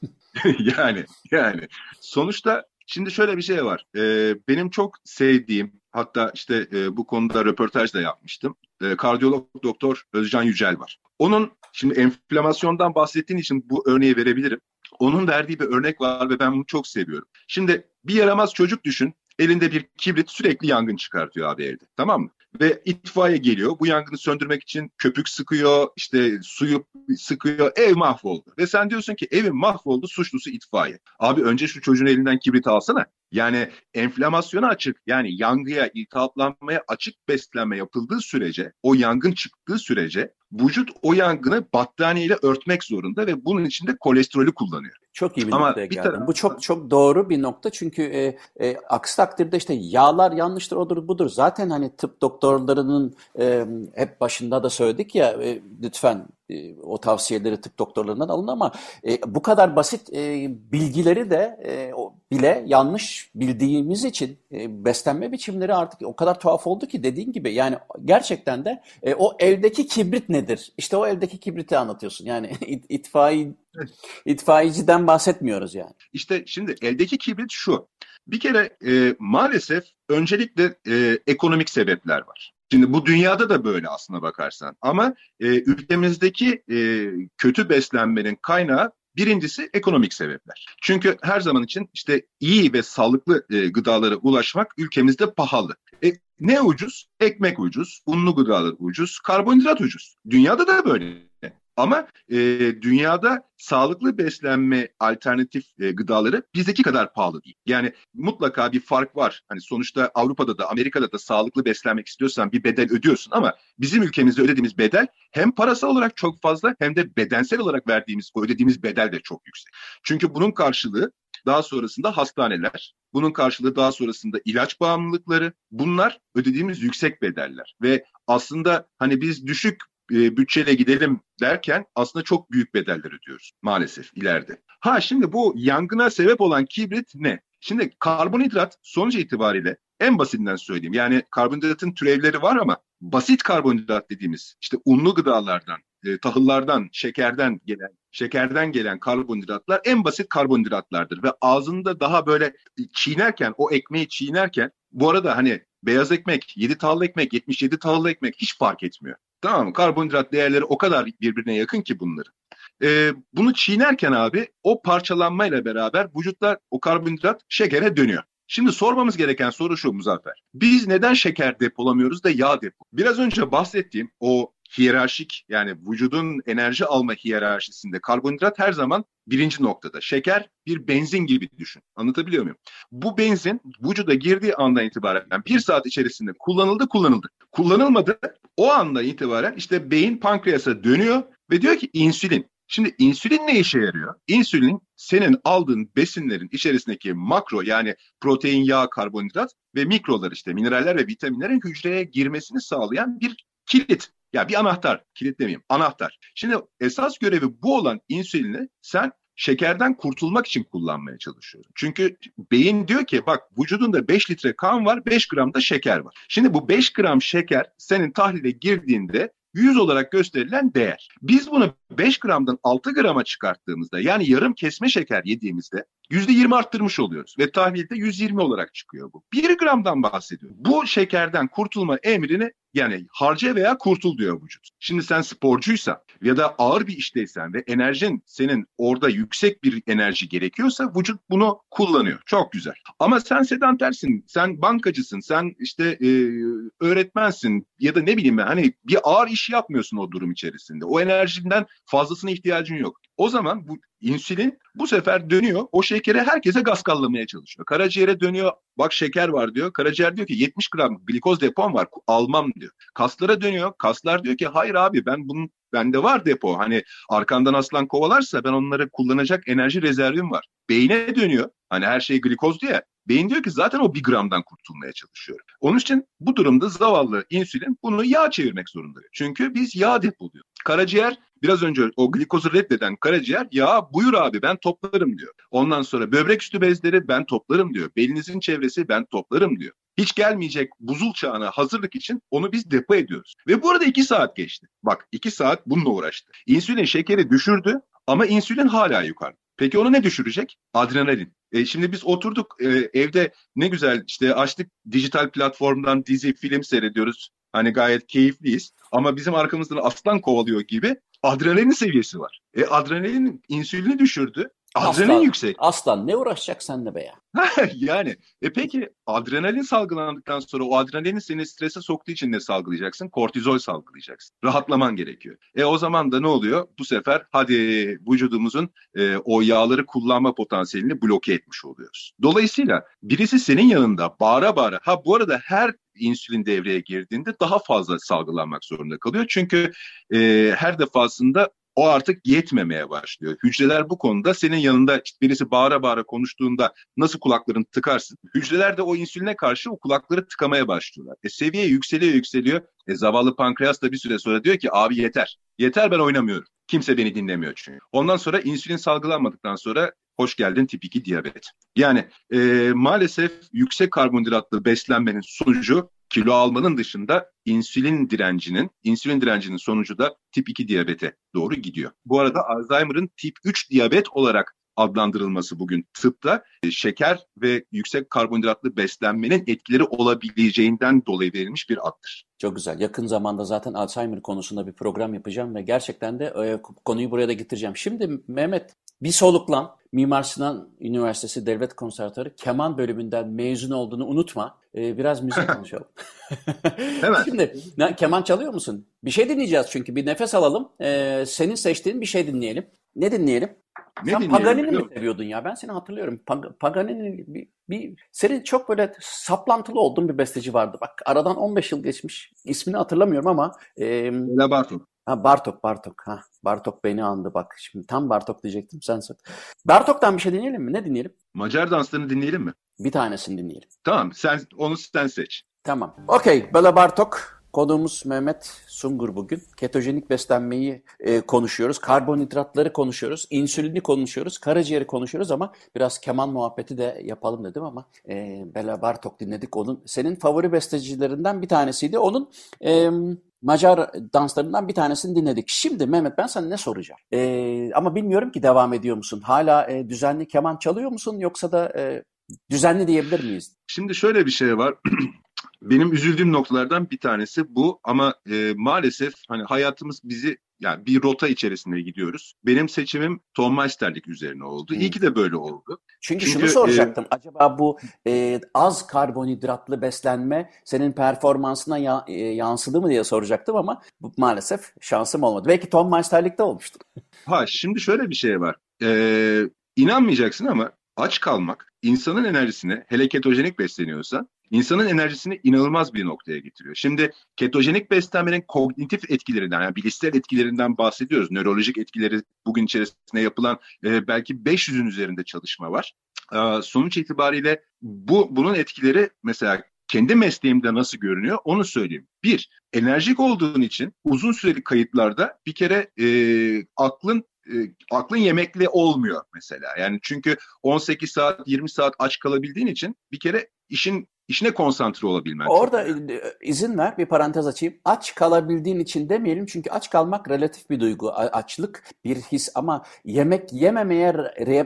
yani yani sonuçta şimdi şöyle bir şey var. Ee, benim çok sevdiğim hatta işte e, bu konuda röportaj da yapmıştım. E, kardiyolog doktor Özcan Yücel var. Onun şimdi enflamasyondan bahsettiğin için bu örneği verebilirim. Onun verdiği bir örnek var ve ben bunu çok seviyorum. Şimdi bir yaramaz çocuk düşün. Elinde bir kibrit sürekli yangın çıkartıyor abi evde. Tamam mı? ve itfaiye geliyor. Bu yangını söndürmek için köpük sıkıyor, işte suyu sıkıyor. Ev mahvoldu. Ve sen diyorsun ki evim mahvoldu, suçlusu itfaiye. Abi önce şu çocuğun elinden kibrit alsana. Yani enflamasyona açık, yani yangıya, iltihaplanmaya açık beslenme yapıldığı sürece, o yangın çıktığı sürece vücut o yangını battaniyeyle örtmek zorunda ve bunun için de kolesterolü kullanıyor. Çok iyi bir Ama noktaya bir geldin. Taraftan... Bu çok çok doğru bir nokta çünkü e, e, aksi takdirde işte yağlar yanlıştır odur budur. Zaten hani tıp doktorlarının e, hep başında da söyledik ya e, lütfen e, o tavsiyeleri tıp doktorlarından alın ama e, bu kadar basit e, bilgileri de e, o, bile yanlış bildiğimiz için e, beslenme biçimleri artık o kadar tuhaf oldu ki dediğin gibi yani gerçekten de e, o evdeki kibrit nedir? İşte o evdeki kibriti anlatıyorsun. Yani it, itfaiye itfaiyeciden bahsetmiyoruz yani. İşte şimdi eldeki kibrit şu. Bir kere e, maalesef öncelikle e, ekonomik sebepler var. Şimdi bu dünyada da böyle aslına bakarsan. Ama e, ülkemizdeki e, kötü beslenmenin kaynağı Birincisi ekonomik sebepler. Çünkü her zaman için işte iyi ve sağlıklı e, gıdalara ulaşmak ülkemizde pahalı. E, ne ucuz? Ekmek ucuz, unlu gıdalar ucuz, karbonhidrat ucuz. Dünyada da böyle. Ama e, dünyada sağlıklı beslenme alternatif e, gıdaları bizdeki kadar pahalı değil. Yani mutlaka bir fark var. Hani sonuçta Avrupa'da da Amerika'da da sağlıklı beslenmek istiyorsan bir bedel ödüyorsun ama bizim ülkemizde ödediğimiz bedel hem parasal olarak çok fazla hem de bedensel olarak verdiğimiz ödediğimiz bedel de çok yüksek. Çünkü bunun karşılığı daha sonrasında hastaneler, bunun karşılığı daha sonrasında ilaç bağımlılıkları. Bunlar ödediğimiz yüksek bedeller ve aslında hani biz düşük e, bütçeyle gidelim derken aslında çok büyük bedeller ödüyoruz maalesef ileride. Ha şimdi bu yangına sebep olan kibrit ne? Şimdi karbonhidrat sonuç itibariyle en basitinden söyleyeyim. Yani karbonhidratın türevleri var ama basit karbonhidrat dediğimiz işte unlu gıdalardan, e, tahıllardan, şekerden gelen şekerden gelen karbonhidratlar en basit karbonhidratlardır ve ağzında daha böyle çiğnerken o ekmeği çiğnerken bu arada hani beyaz ekmek, 7 tahıllı ekmek, 77 tahıllı ekmek hiç fark etmiyor. Tamam mı? Karbonhidrat değerleri o kadar birbirine yakın ki bunların. Ee, bunu çiğnerken abi o parçalanmayla beraber vücutlar o karbonhidrat şekere dönüyor. Şimdi sormamız gereken soru şu Muzaffer. Biz neden şeker depolamıyoruz da yağ depo? Biraz önce bahsettiğim o hiyerarşik yani vücudun enerji alma hiyerarşisinde karbonhidrat her zaman birinci noktada. Şeker bir benzin gibi düşün. Anlatabiliyor muyum? Bu benzin vücuda girdiği andan itibaren bir saat içerisinde kullanıldı kullanıldı. Kullanılmadı o andan itibaren işte beyin pankreasa dönüyor ve diyor ki insülin. Şimdi insülin ne işe yarıyor? İnsülin senin aldığın besinlerin içerisindeki makro yani protein, yağ, karbonhidrat ve mikrolar işte mineraller ve vitaminlerin hücreye girmesini sağlayan bir kilit. Ya bir anahtar, kilit demeyeyim, anahtar. Şimdi esas görevi bu olan insülini sen şekerden kurtulmak için kullanmaya çalışıyorsun. Çünkü beyin diyor ki bak vücudunda 5 litre kan var, 5 gram da şeker var. Şimdi bu 5 gram şeker senin tahlile girdiğinde 100 olarak gösterilen değer. Biz bunu 5 gramdan 6 grama çıkarttığımızda yani yarım kesme şeker yediğimizde %20 arttırmış oluyoruz ve tahlilde 120 olarak çıkıyor bu. 1 gramdan bahsediyorum. Bu şekerden kurtulma emrini yani harca veya kurtul diyor vücut. Şimdi sen sporcuysan ya da ağır bir işteysen ve enerjin senin orada yüksek bir enerji gerekiyorsa vücut bunu kullanıyor. Çok güzel. Ama sen sedantersin, sen bankacısın, sen işte e, öğretmensin ya da ne bileyim ben hani bir ağır iş yapmıyorsun o durum içerisinde. O enerjinden fazlasına ihtiyacın yok. O zaman bu insülin bu sefer dönüyor. O şekeri herkese gaskallamaya çalışıyor. Karaciğere dönüyor. Bak şeker var diyor. Karaciğer diyor ki 70 gram glikoz depom var. Almam diyor. Kaslara dönüyor. Kaslar diyor ki hayır abi ben bunun bende var depo. Hani arkandan aslan kovalarsa ben onları kullanacak enerji rezervim var. Beyne dönüyor. Hani her şey glikoz diye. Beyin diyor ki zaten o bir gramdan kurtulmaya çalışıyor. Onun için bu durumda zavallı insülin bunu yağ çevirmek zorunda. Çünkü biz yağ depoluyor. Karaciğer biraz önce o glikozu reddeden karaciğer ya buyur abi ben toplarım diyor. Ondan sonra böbrek üstü bezleri ben toplarım diyor. Belinizin çevresi ben toplarım diyor. Hiç gelmeyecek buzul çağına hazırlık için onu biz depo ediyoruz. Ve bu arada iki saat geçti. Bak iki saat bununla uğraştı. İnsülin şekeri düşürdü ama insülin hala yukarıda. Peki onu ne düşürecek? Adrenalin. E şimdi biz oturduk e, evde ne güzel işte açtık dijital platformdan dizi, film seyrediyoruz. Hani gayet keyifliyiz. Ama bizim arkamızdan aslan kovalıyor gibi adrenalin seviyesi var. E adrenalin insülini düşürdü. Adrenalin aslan, yüksek. Aslan ne uğraşacak senle be ya? yani e peki adrenalin salgılandıktan sonra o adrenalin seni strese soktuğu için ne salgılayacaksın? Kortizol salgılayacaksın. Rahatlaman gerekiyor. E o zaman da ne oluyor? Bu sefer hadi vücudumuzun e, o yağları kullanma potansiyelini bloke etmiş oluyoruz. Dolayısıyla birisi senin yanında bağıra bağıra ha bu arada her insülin devreye girdiğinde daha fazla salgılanmak zorunda kalıyor. Çünkü e, her defasında o artık yetmemeye başlıyor. Hücreler bu konuda senin yanında birisi bağıra bağıra konuştuğunda nasıl kulaklarını tıkarsın? Hücreler de o insüline karşı o kulakları tıkamaya başlıyorlar. E seviye yükseliyor yükseliyor. E zavallı pankreas da bir süre sonra diyor ki abi yeter. Yeter ben oynamıyorum. Kimse beni dinlemiyor çünkü. Ondan sonra insülin salgılanmadıktan sonra hoş geldin tip 2 diyabet. Yani e, maalesef yüksek karbonhidratlı beslenmenin sonucu kilo almanın dışında insülin direncinin, insülin direncinin sonucu da tip 2 diyabete doğru gidiyor. Bu arada Alzheimer'ın tip 3 diyabet olarak adlandırılması bugün tıpta e, şeker ve yüksek karbonhidratlı beslenmenin etkileri olabileceğinden dolayı verilmiş bir addır. Çok güzel. Yakın zamanda zaten Alzheimer konusunda bir program yapacağım ve gerçekten de e, konuyu buraya da getireceğim. Şimdi Mehmet bir soluklan Mimar Sinan Üniversitesi Devlet Konservatuarı keman bölümünden mezun olduğunu unutma. Ee, biraz müzik konuşalım. Hemen. Şimdi keman çalıyor musun? Bir şey dinleyeceğiz çünkü bir nefes alalım. Ee, senin seçtiğin bir şey dinleyelim. Ne dinleyelim? Ne Sen Paganini mi seviyordun ya? Ben seni hatırlıyorum. Pag- Paganini bir, bir, senin çok böyle saplantılı olduğun bir besteci vardı. Bak aradan 15 yıl geçmiş. İsmini hatırlamıyorum ama e, Bela Bartok. Ha Bartok, Bartok. Ha Bartok beni andı bak. Şimdi tam Bartok diyecektim sen söyle. Bartok'tan bir şey dinleyelim mi? Ne dinleyelim? Macar danslarını dinleyelim mi? Bir tanesini dinleyelim. Tamam sen onu sen seç. Tamam. Okey. Bela Bartok. Konuğumuz Mehmet Sungur bugün. Ketojenik beslenmeyi e, konuşuyoruz. Karbonhidratları konuşuyoruz. insülini konuşuyoruz. Karaciğeri konuşuyoruz ama biraz keman muhabbeti de yapalım dedim ama e, Bela Bartok dinledik. Onun Senin favori bestecilerinden bir tanesiydi. Onun e, Macar danslarından bir tanesini dinledik. Şimdi Mehmet ben sana ne soracağım? Ee, ama bilmiyorum ki devam ediyor musun? Hala e, düzenli keman çalıyor musun yoksa da e, düzenli diyebilir miyiz? Şimdi şöyle bir şey var. Benim üzüldüğüm noktalardan bir tanesi bu ama e, maalesef hani hayatımız bizi yani bir rota içerisinde gidiyoruz. Benim seçimim Tom Meisterlik üzerine oldu. İyi ki de böyle oldu. Çünkü, Çünkü şunu soracaktım. E, Acaba bu e, az karbonhidratlı beslenme senin performansına ya, e, yansıdı mı diye soracaktım ama bu, maalesef şansım olmadı. Belki Tom Meisterlik'te olmuştur. Ha şimdi şöyle bir şey var. Ee, inanmayacaksın ama aç kalmak insanın enerjisini hele ketojenik besleniyorsa insanın enerjisini inanılmaz bir noktaya getiriyor. Şimdi ketojenik beslenmenin kognitif etkilerinden yani bilişsel etkilerinden bahsediyoruz. Nörolojik etkileri bugün içerisinde yapılan e, belki 500'ün üzerinde çalışma var. E, sonuç itibariyle bu bunun etkileri mesela kendi mesleğimde nasıl görünüyor onu söyleyeyim. Bir, enerjik olduğun için uzun süreli kayıtlarda bir kere e, aklın e, aklın yemekle olmuyor mesela. Yani çünkü 18 saat 20 saat aç kalabildiğin için bir kere işin işine konsantre olabilmen. Orada e, izin ver bir parantez açayım. Aç kalabildiğin için demeyelim çünkü aç kalmak relatif bir duygu. Açlık bir his ama yemek yememeye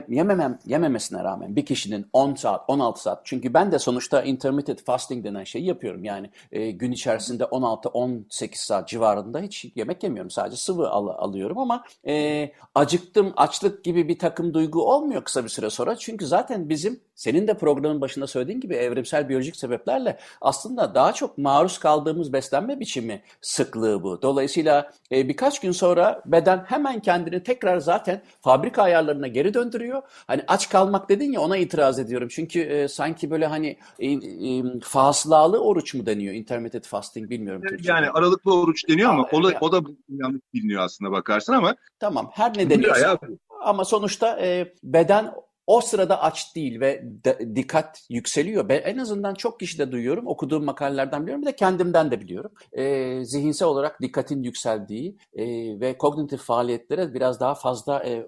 yememem yememesine rağmen bir kişinin 10 saat 16 saat çünkü ben de sonuçta intermittent fasting denen şeyi yapıyorum. Yani e, gün içerisinde 16-18 saat civarında hiç yemek yemiyorum. Sadece sıvı al alıyorum ama e, acıktım, açlık gibi bir takım duygu olmuyor kısa bir süre sonra. Çünkü zaten bizim senin de programın başında söylediğin gibi evrimsel biyolojik sebeplerle aslında daha çok maruz kaldığımız beslenme biçimi sıklığı bu. Dolayısıyla e, birkaç gün sonra beden hemen kendini tekrar zaten fabrika ayarlarına geri döndürüyor. Hani aç kalmak dedin ya ona itiraz ediyorum. Çünkü e, sanki böyle hani e, e, fasılalı oruç mu deniyor? Intermittent fasting bilmiyorum. Türkçe. Yani aralıklı oruç deniyor ama o da, o da yanlış biliniyor aslında bakarsın ama. Tamam her ne deniyorsa. Ama sonuçta e, beden o sırada aç değil ve de, dikkat yükseliyor. Ben en azından çok kişi de duyuyorum. Okuduğum makalelerden biliyorum. Bir de kendimden de biliyorum. E, zihinsel olarak dikkatin yükseldiği e, ve kognitif faaliyetlere biraz daha fazla e,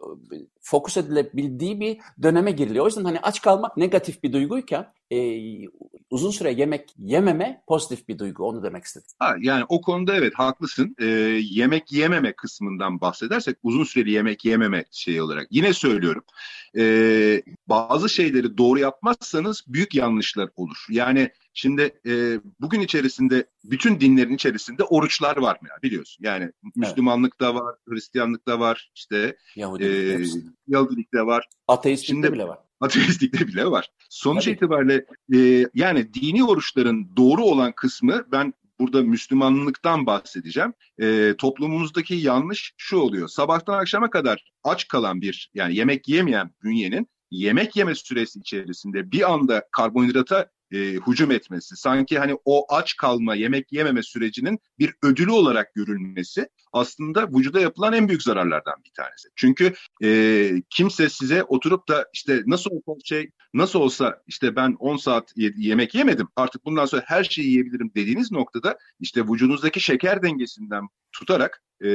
fokus edilebildiği bir döneme giriliyor. O yüzden hani aç kalmak negatif bir duyguyken e, uzun süre yemek yememe pozitif bir duygu. Onu demek istedim. Ha, yani o konuda evet haklısın. E, yemek yememe kısmından bahsedersek uzun süreli yemek yememe şey olarak yine söylüyorum. E, bazı şeyleri doğru yapmazsanız büyük yanlışlar olur. Yani Şimdi e, bugün içerisinde bütün dinlerin içerisinde oruçlar var mı biliyorsun. Yani Müslümanlıkta var, Hristiyanlıkta var, işte Yahudilik, e, Yahudilikte var. Ateistlikte Şimdi, bile var. Ateistlikte bile var. Sonuç Tabii. itibariyle e, yani dini oruçların doğru olan kısmı ben burada Müslümanlıktan bahsedeceğim. E, toplumumuzdaki yanlış şu oluyor. Sabahtan akşama kadar aç kalan bir yani yemek yemeyen bünyenin yemek yeme süresi içerisinde bir anda karbonhidrata e, hücum etmesi, sanki hani o aç kalma, yemek yememe sürecinin bir ödülü olarak görülmesi aslında vücuda yapılan en büyük zararlardan bir tanesi. Çünkü e, kimse size oturup da işte nasıl olsa şey nasıl olsa işte ben 10 saat yemek yemedim artık bundan sonra her şeyi yiyebilirim dediğiniz noktada işte vücudunuzdaki şeker dengesinden tutarak e,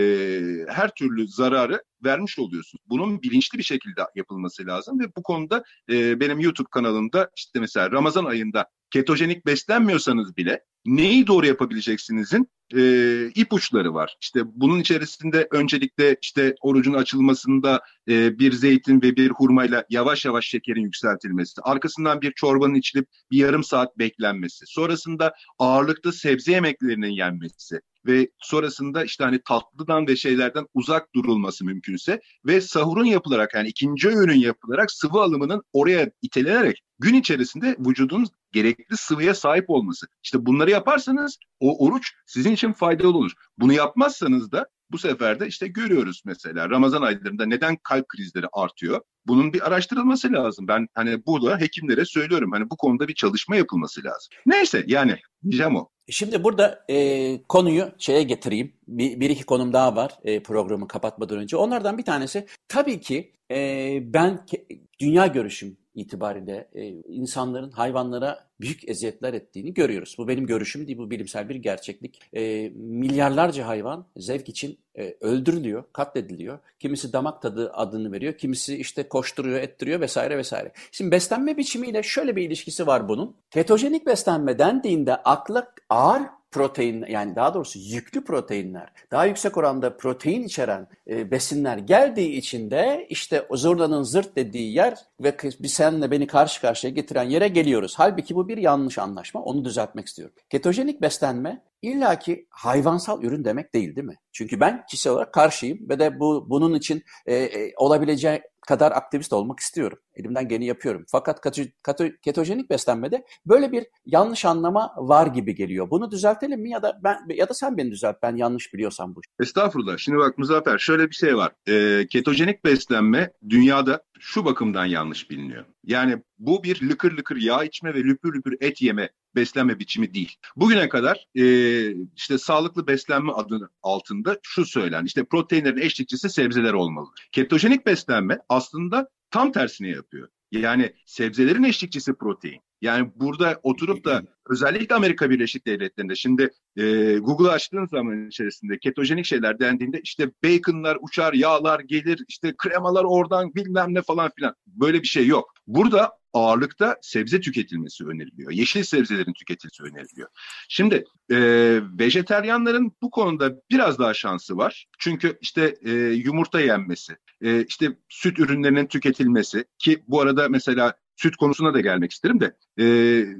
her türlü zararı vermiş oluyorsunuz. Bunun bilinçli bir şekilde yapılması lazım ve bu konuda e, benim YouTube kanalımda işte mesela Ramazan ayında ketojenik beslenmiyorsanız bile neyi doğru yapabileceksinizin e, ipuçları var. İşte bunun içerisinde öncelikle işte orucun açılmasında e, bir zeytin ve bir hurmayla yavaş yavaş şekerin yükseltilmesi, arkasından bir çorbanın içilip bir yarım saat beklenmesi, sonrasında ağırlıkta sebze yemeklerinin yenmesi, ve sonrasında işte hani tatlıdan ve şeylerden uzak durulması mümkünse ve sahurun yapılarak yani ikinci öğünün yapılarak sıvı alımının oraya itelenerek gün içerisinde vücudun gerekli sıvıya sahip olması. İşte bunları yaparsanız o oruç sizin için faydalı olur. Bunu yapmazsanız da bu sefer de işte görüyoruz mesela Ramazan aylarında neden kalp krizleri artıyor? Bunun bir araştırılması lazım. Ben hani burada hekimlere söylüyorum hani bu konuda bir çalışma yapılması lazım. Neyse yani diyeceğim o. Şimdi burada e, konuyu şeye getireyim. Bir, bir iki konum daha var e, programı kapatmadan önce. Onlardan bir tanesi tabii ki e, ben dünya görüşüm itibariyle e, insanların hayvanlara büyük eziyetler ettiğini görüyoruz. Bu benim görüşüm değil, bu bilimsel bir gerçeklik. E, milyarlarca hayvan zevk için e, öldürülüyor, katlediliyor. Kimisi damak tadı adını veriyor, kimisi işte koşturuyor, ettiriyor vesaire vesaire. Şimdi beslenme biçimiyle şöyle bir ilişkisi var bunun. Ketojenik beslenme dendiğinde akla ağır protein yani daha doğrusu yüklü proteinler, daha yüksek oranda protein içeren e, besinler geldiği için de işte zurnanın zırt dediği yer ve bir senle beni karşı karşıya getiren yere geliyoruz. Halbuki bu bir yanlış anlaşma. Onu düzeltmek istiyorum. Ketojenik beslenme illaki hayvansal ürün demek değil değil mi? Çünkü ben kişisel olarak karşıyım ve de bu bunun için e, e, olabileceği kadar aktivist olmak istiyorum. Elimden geleni yapıyorum. Fakat ketojenik beslenmede böyle bir yanlış anlama var gibi geliyor. Bunu düzeltelim mi ya da ben ya da sen beni düzelt. Ben yanlış biliyorsam bu. Estağfurullah. Şimdi bak Muzaffer şöyle bir şey var. E, ketojenik beslenme dünyada şu bakımdan yanlış biliniyor. Yani bu bir lıkır lıkır yağ içme ve lüpür lüpür et yeme beslenme biçimi değil. Bugüne kadar e, işte sağlıklı beslenme adı altında şu söylen işte proteinlerin eşlikçisi sebzeler olmalı. Ketojenik beslenme aslında tam tersini yapıyor. Yani sebzelerin eşlikçisi protein. Yani burada oturup da özellikle Amerika Birleşik Devletleri'nde şimdi e, Google açtığın zaman içerisinde ketojenik şeyler dendiğinde işte baconlar uçar, yağlar gelir, işte kremalar oradan bilmem ne falan filan. Böyle bir şey yok. Burada ağırlıkta sebze tüketilmesi öneriliyor. Yeşil sebzelerin tüketilmesi öneriliyor. Şimdi e, vejeteryanların bu konuda biraz daha şansı var. Çünkü işte e, yumurta yenmesi, e, işte süt ürünlerinin tüketilmesi ki bu arada mesela süt konusuna da gelmek isterim de e,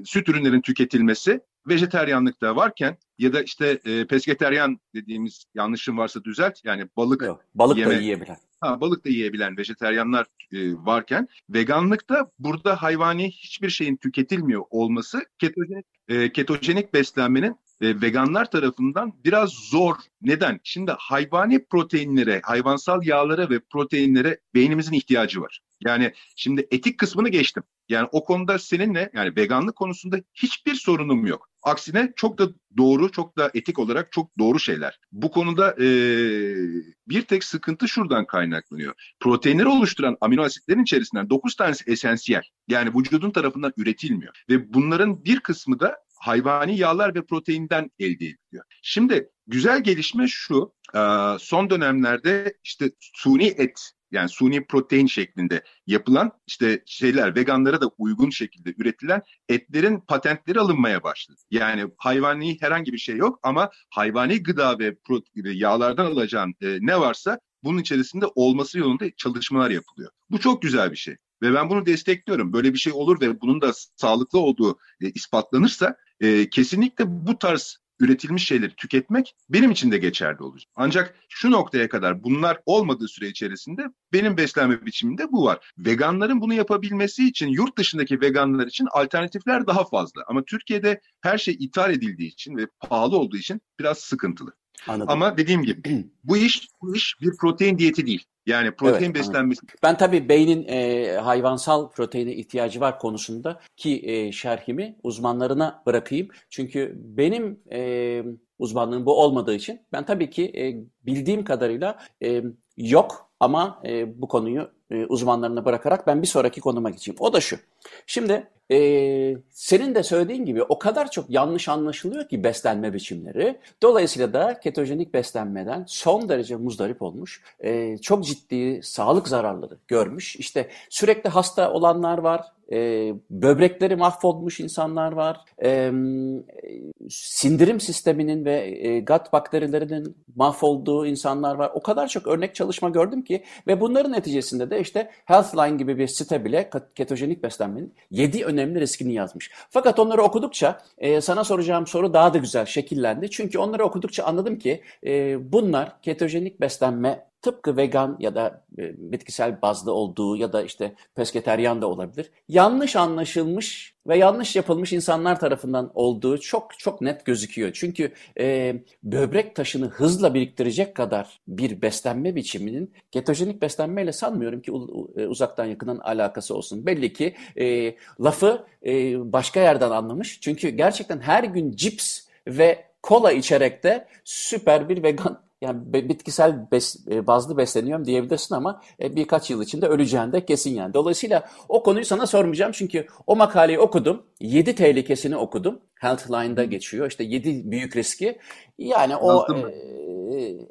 süt ürünlerin tüketilmesi vejeteryanlıkta varken ya da işte e, pesketeryan dediğimiz yanlışım varsa düzelt yani balık Yok, balık yeme, da yiyebilen. Ha, balık da yiyebilen vejeteryanlar e, varken veganlıkta burada hayvani hiçbir şeyin tüketilmiyor olması ketojenik, e, ketojenik beslenmenin e, veganlar tarafından biraz zor. Neden? Şimdi hayvani proteinlere, hayvansal yağlara ve proteinlere beynimizin ihtiyacı var. Yani şimdi etik kısmını geçtim. Yani o konuda seninle yani veganlık konusunda hiçbir sorunum yok. Aksine çok da doğru, çok da etik olarak çok doğru şeyler. Bu konuda e, bir tek sıkıntı şuradan kaynaklanıyor. Proteinleri oluşturan amino asitlerin içerisinden 9 tanesi esansiyel. Yani vücudun tarafından üretilmiyor. Ve bunların bir kısmı da hayvani yağlar ve proteinden elde ediliyor. Şimdi güzel gelişme şu, son dönemlerde işte suni et yani suni protein şeklinde yapılan işte şeyler veganlara da uygun şekilde üretilen etlerin patentleri alınmaya başladı. Yani hayvani herhangi bir şey yok ama hayvani gıda ve yağlardan alacağın e, ne varsa bunun içerisinde olması yolunda çalışmalar yapılıyor. Bu çok güzel bir şey. Ve ben bunu destekliyorum. Böyle bir şey olur ve bunun da sağlıklı olduğu e, ispatlanırsa e, kesinlikle bu tarz üretilmiş şeyleri tüketmek benim için de geçerli olacak. Ancak şu noktaya kadar bunlar olmadığı süre içerisinde benim beslenme biçimimde bu var. Veganların bunu yapabilmesi için yurt dışındaki veganlar için alternatifler daha fazla. Ama Türkiye'de her şey ithal edildiği için ve pahalı olduğu için biraz sıkıntılı. Anladım. Ama dediğim gibi bu iş bu iş bir protein diyeti değil. Yani protein evet, beslenmesi. Anladım. Ben tabii beynin e, hayvansal proteine ihtiyacı var konusunda ki e, şerhimi uzmanlarına bırakayım. Çünkü benim e, uzmanlığım bu olmadığı için ben tabii ki e, bildiğim kadarıyla e, yok ama e, bu konuyu e, uzmanlarına bırakarak ben bir sonraki konuma geçeyim. O da şu. Şimdi e, senin de söylediğin gibi o kadar çok yanlış anlaşılıyor ki beslenme biçimleri. Dolayısıyla da ketojenik beslenmeden son derece muzdarip olmuş. E, çok ciddi sağlık zararları görmüş. İşte sürekli hasta olanlar var e, böbrekleri mahvolmuş insanlar var. E, sindirim sisteminin ve e, gut bakterilerinin mahvolduğu insanlar var. O kadar çok örnek çalışma gördüm ki ve bunların neticesinde de işte Healthline gibi bir site bile ketojenik beslenmenin 7 önemli riskini yazmış. Fakat onları okudukça e, sana soracağım soru daha da güzel şekillendi. Çünkü onları okudukça anladım ki e, bunlar ketojenik beslenme tıpkı vegan ya da e, bitkisel bazlı olduğu ya da işte pesketeryan da olabilir. Yanlış anlaşılmış ve yanlış yapılmış insanlar tarafından olduğu çok çok net gözüküyor. Çünkü e, böbrek taşını hızla biriktirecek kadar bir beslenme biçiminin ketojenik beslenmeyle sanmıyorum ki e, uzaktan yakından alakası olsun. Belli ki e, lafı e, başka yerden anlamış. Çünkü gerçekten her gün cips ve kola içerek de süper bir vegan yani bitkisel bes, e, bazlı besleniyorum diyebilirsin ama e, birkaç yıl içinde öleceğin de kesin yani. Dolayısıyla o konuyu sana sormayacağım çünkü o makaleyi okudum. 7 tehlikesini okudum. Healthline'da geçiyor. İşte 7 büyük riski. Yani o e,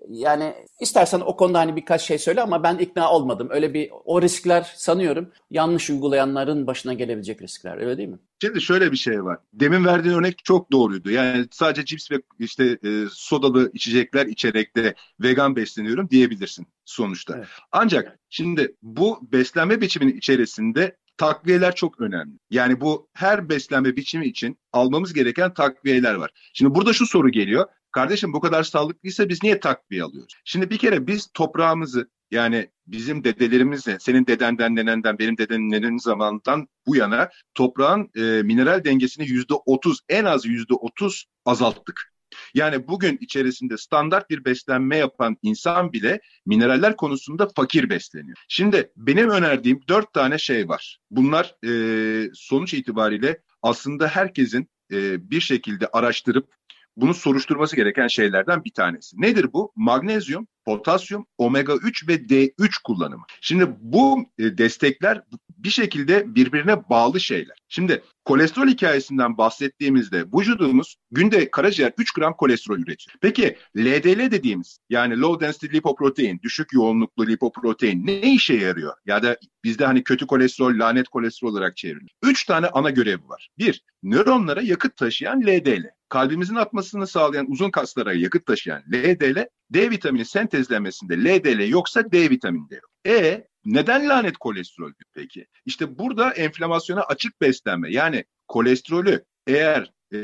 yani istersen o konuda hani birkaç şey söyle ama ben ikna olmadım. Öyle bir o riskler sanıyorum yanlış uygulayanların başına gelebilecek riskler. Öyle değil mi? Şimdi şöyle bir şey var. Demin verdiğin örnek çok doğruydu. Yani sadece cips ve işte e, sodalı içecekler içerek de vegan besleniyorum diyebilirsin sonuçta. Evet. Ancak şimdi bu beslenme biçiminin içerisinde takviyeler çok önemli. Yani bu her beslenme biçimi için almamız gereken takviyeler var. Şimdi burada şu soru geliyor. Kardeşim bu kadar sağlıklıysa biz niye takviye alıyoruz? Şimdi bir kere biz toprağımızı yani bizim dedelerimizle, senin dedenden, nenenden, benim dedenin zamanından bu yana toprağın e, mineral dengesini yüzde otuz, en az yüzde otuz azalttık. Yani bugün içerisinde standart bir beslenme yapan insan bile mineraller konusunda fakir besleniyor. Şimdi benim önerdiğim dört tane şey var. Bunlar e, sonuç itibariyle aslında herkesin e, bir şekilde araştırıp bunu soruşturması gereken şeylerden bir tanesi. Nedir bu? Magnezyum, potasyum, omega 3 ve D3 kullanımı. Şimdi bu e, destekler bir şekilde birbirine bağlı şeyler. Şimdi kolesterol hikayesinden bahsettiğimizde vücudumuz günde karaciğer 3 gram kolesterol üretiyor. Peki LDL dediğimiz yani low density lipoprotein, düşük yoğunluklu lipoprotein ne işe yarıyor? Ya da bizde hani kötü kolesterol, lanet kolesterol olarak çevriliyor. 3 tane ana görevi var. Bir, nöronlara yakıt taşıyan LDL. Kalbimizin atmasını sağlayan uzun kaslara yakıt taşıyan LDL, D vitamini sentezlenmesinde LDL yoksa D vitamini de yok. E neden lanet kolesterol peki? İşte burada enflamasyona açık beslenme yani kolesterolü eğer e,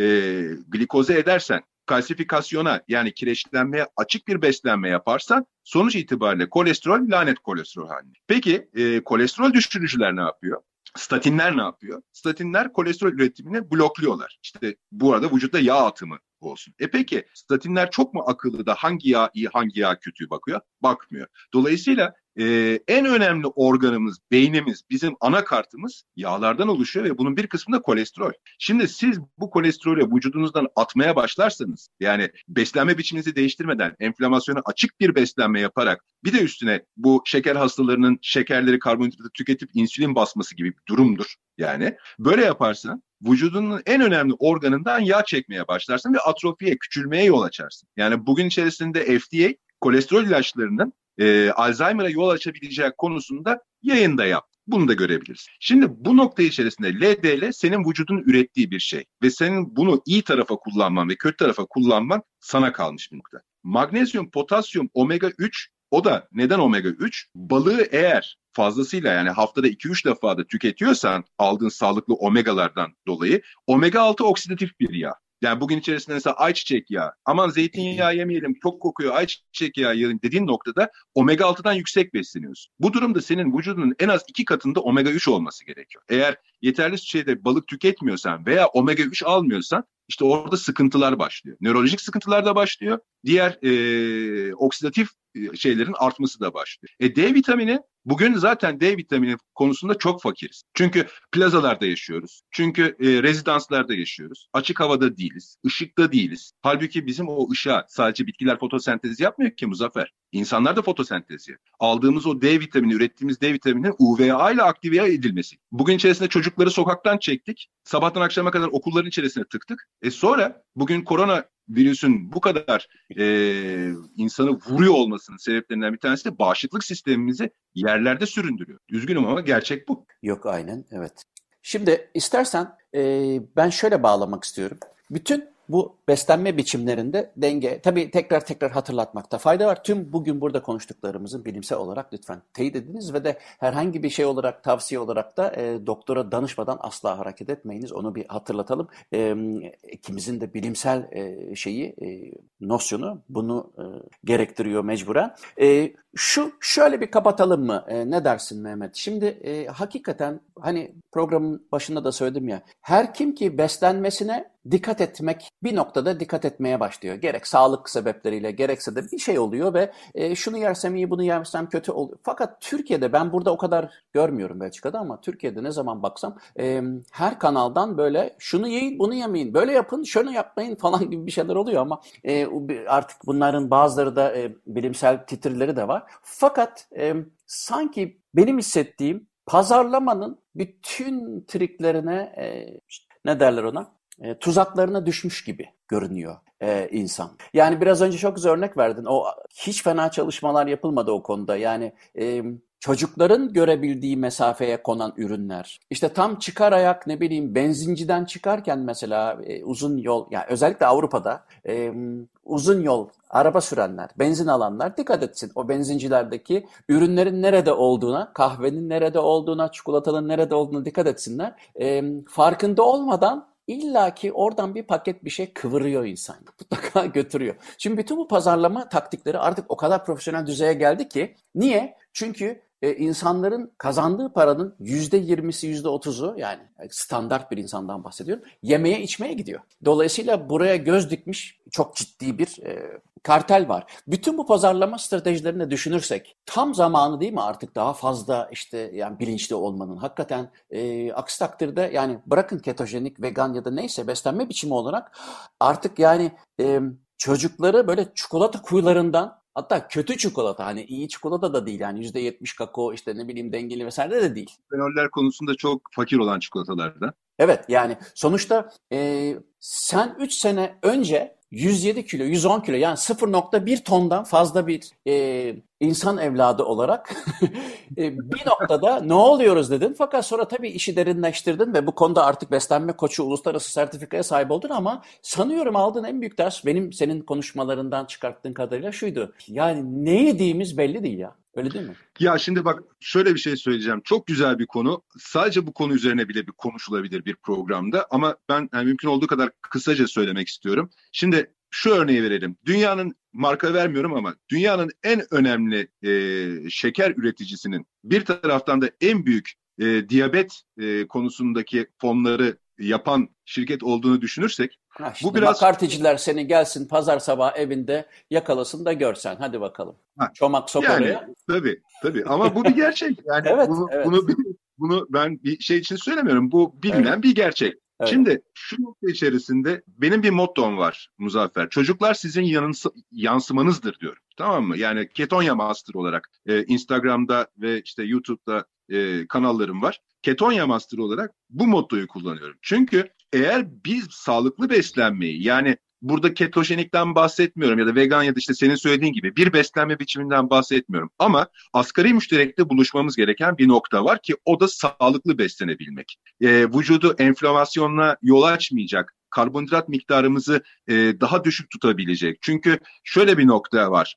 glikoze edersen kalsifikasyona yani kireçlenmeye açık bir beslenme yaparsan sonuç itibariyle kolesterol lanet kolesterol halinde. Peki e, kolesterol düşürücüler ne yapıyor? Statinler ne yapıyor? Statinler kolesterol üretimini blokluyorlar. İşte bu arada vücutta yağ atımı olsun. E peki statinler çok mu akıllı da hangi yağ iyi hangi yağ kötü bakıyor? Bakmıyor. Dolayısıyla e, en önemli organımız, beynimiz, bizim anakartımız yağlardan oluşuyor ve bunun bir kısmı da kolesterol. Şimdi siz bu kolesterolü vücudunuzdan atmaya başlarsanız, yani beslenme biçiminizi değiştirmeden, enflamasyona açık bir beslenme yaparak, bir de üstüne bu şeker hastalarının şekerleri karbonhidratı tüketip insülin basması gibi bir durumdur. Yani böyle yaparsan vücudunun en önemli organından yağ çekmeye başlarsın ve atrofiye, küçülmeye yol açarsın. Yani bugün içerisinde FDA kolesterol ilaçlarının e, Alzheimer'a yol açabileceği konusunda yayında yaptı. Bunu da görebiliriz. Şimdi bu nokta içerisinde LDL senin vücudun ürettiği bir şey ve senin bunu iyi tarafa kullanman ve kötü tarafa kullanman sana kalmış bir nokta. Magnezyum, potasyum, omega 3 o da neden omega 3? Balığı eğer fazlasıyla yani haftada 2-3 defa da tüketiyorsan aldığın sağlıklı omegalardan dolayı omega 6 oksidatif bir yağ. Yani bugün içerisinde mesela ayçiçek yağı, aman zeytinyağı yemeyelim, çok kokuyor, ayçiçek yağı yiyelim dediğin noktada omega 6'dan yüksek besleniyorsun. Bu durumda senin vücudunun en az iki katında omega 3 olması gerekiyor. Eğer yeterli şeyde balık tüketmiyorsan veya omega 3 almıyorsan işte orada sıkıntılar başlıyor. Nörolojik sıkıntılar da başlıyor. Diğer e, oksidatif şeylerin artması da başlıyor. E D vitamini bugün zaten D vitamini konusunda çok fakiriz. Çünkü plazalarda yaşıyoruz. Çünkü e, rezidanslarda yaşıyoruz. Açık havada değiliz. ışıkta değiliz. Halbuki bizim o ışığa sadece bitkiler fotosentez yapmıyor ki Muzaffer. İnsanlar da fotosentez. Aldığımız o D vitamini, ürettiğimiz D vitamininin UVA ile aktive edilmesi. Bugün içerisinde çocukları sokaktan çektik. Sabahtan akşama kadar okulların içerisine tıktık. E sonra bugün korona virüsün bu kadar e, insanı vuruyor olmasının sebeplerinden bir tanesi de bağışıklık sistemimizi yerlerde süründürüyor. Üzgünüm ama gerçek bu. Yok aynen evet. Şimdi istersen e, ben şöyle bağlamak istiyorum. Bütün bu beslenme biçimlerinde denge, tabii tekrar tekrar hatırlatmakta fayda var. Tüm bugün burada konuştuklarımızın bilimsel olarak lütfen teyit ediniz ve de herhangi bir şey olarak, tavsiye olarak da e, doktora danışmadan asla hareket etmeyiniz. Onu bir hatırlatalım. E, ikimizin de bilimsel e, şeyi, e, nosyonu bunu e, gerektiriyor mecburen. E, şu şöyle bir kapatalım mı? E, ne dersin Mehmet? Şimdi e, hakikaten hani programın başında da söyledim ya, her kim ki beslenmesine dikkat etmek bir noktada dikkat etmeye başlıyor. Gerek sağlık sebepleriyle gerekse de bir şey oluyor ve e, şunu yersem iyi bunu yersem kötü oluyor. Fakat Türkiye'de ben burada o kadar görmüyorum Belçika'da ama Türkiye'de ne zaman baksam e, her kanaldan böyle şunu yiyin bunu yemeyin böyle yapın şunu yapmayın falan gibi bir şeyler oluyor ama e, artık bunların bazıları da e, bilimsel titirleri de var. Fakat e, sanki benim hissettiğim pazarlamanın bütün triklerine e, ne derler ona e, tuzaklarına düşmüş gibi görünüyor e, insan. Yani biraz önce çok güzel örnek verdin. O hiç fena çalışmalar yapılmadı o konuda. Yani e, çocukların görebildiği mesafeye konan ürünler. İşte tam çıkar ayak ne bileyim benzinciden çıkarken mesela uzun yol yani özellikle Avrupa'da uzun yol araba sürenler, benzin alanlar dikkat etsin. O benzincilerdeki ürünlerin nerede olduğuna, kahvenin nerede olduğuna, çikolatanın nerede olduğuna dikkat etsinler. E, farkında olmadan İlla ki oradan bir paket bir şey kıvırıyor insan. Mutlaka götürüyor. Şimdi bütün bu pazarlama taktikleri artık o kadar profesyonel düzeye geldi ki. Niye? Çünkü e, insanların kazandığı paranın yüzde yirmisi, yüzde otuzu yani standart bir insandan bahsediyorum, yemeğe içmeye gidiyor. Dolayısıyla buraya göz dikmiş çok ciddi bir e, kartel var. Bütün bu pazarlama stratejilerini düşünürsek tam zamanı değil mi artık daha fazla işte yani bilinçli olmanın. Hakikaten e, aksi takdirde yani bırakın ketojenik, vegan ya da neyse beslenme biçimi olarak artık yani e, çocukları böyle çikolata kuyularından Hatta kötü çikolata hani iyi çikolata da değil yani yüzde yetmiş kakao işte ne bileyim dengeli vesaire de değil. Fenoller konusunda çok fakir olan çikolatalarda. Evet yani sonuçta e, sen 3 sene önce 107 kilo, 110 kilo yani 0.1 tondan fazla bir e, insan evladı olarak e, bir noktada ne oluyoruz dedin. Fakat sonra tabii işi derinleştirdin ve bu konuda artık beslenme koçu uluslararası sertifikaya sahip oldun ama sanıyorum aldığın en büyük ders benim senin konuşmalarından çıkarttığın kadarıyla şuydu. Yani ne yediğimiz belli değil ya. Öyle değil mi? Ya şimdi bak şöyle bir şey söyleyeceğim. Çok güzel bir konu. Sadece bu konu üzerine bile bir konuşulabilir bir programda. Ama ben yani mümkün olduğu kadar kısaca söylemek istiyorum. Şimdi şu örneği verelim. Dünyanın marka vermiyorum ama dünyanın en önemli e, şeker üreticisinin bir taraftan da en büyük e, diyabet e, konusundaki fonları yapan şirket olduğunu düşünürsek ha işte bu biraz makarticiler seni gelsin pazar sabah evinde yakalasın da görsen hadi bakalım. Ha. Çomak sok yani, oraya. Tabii tabii ama bu bir gerçek. Yani evet, bunu, evet. bunu bunu ben bir şey için söylemiyorum. Bu bilinen evet. bir gerçek. Evet. Şimdi şu nokta içerisinde benim bir mottom var Muzaffer. Çocuklar sizin yanınsı, yansımanızdır diyorum. Tamam mı? Yani Ketonya Master olarak e, Instagram'da ve işte YouTube'da e, kanallarım var. Ketonya Master olarak bu mottoyu kullanıyorum. Çünkü eğer biz sağlıklı beslenmeyi yani burada ketojenikten bahsetmiyorum ya da vegan ya da işte senin söylediğin gibi bir beslenme biçiminden bahsetmiyorum. Ama asgari müşterekte buluşmamız gereken bir nokta var ki o da sağlıklı beslenebilmek. E, vücudu enflamasyonla yol açmayacak, karbonhidrat miktarımızı e, daha düşük tutabilecek. Çünkü şöyle bir nokta var.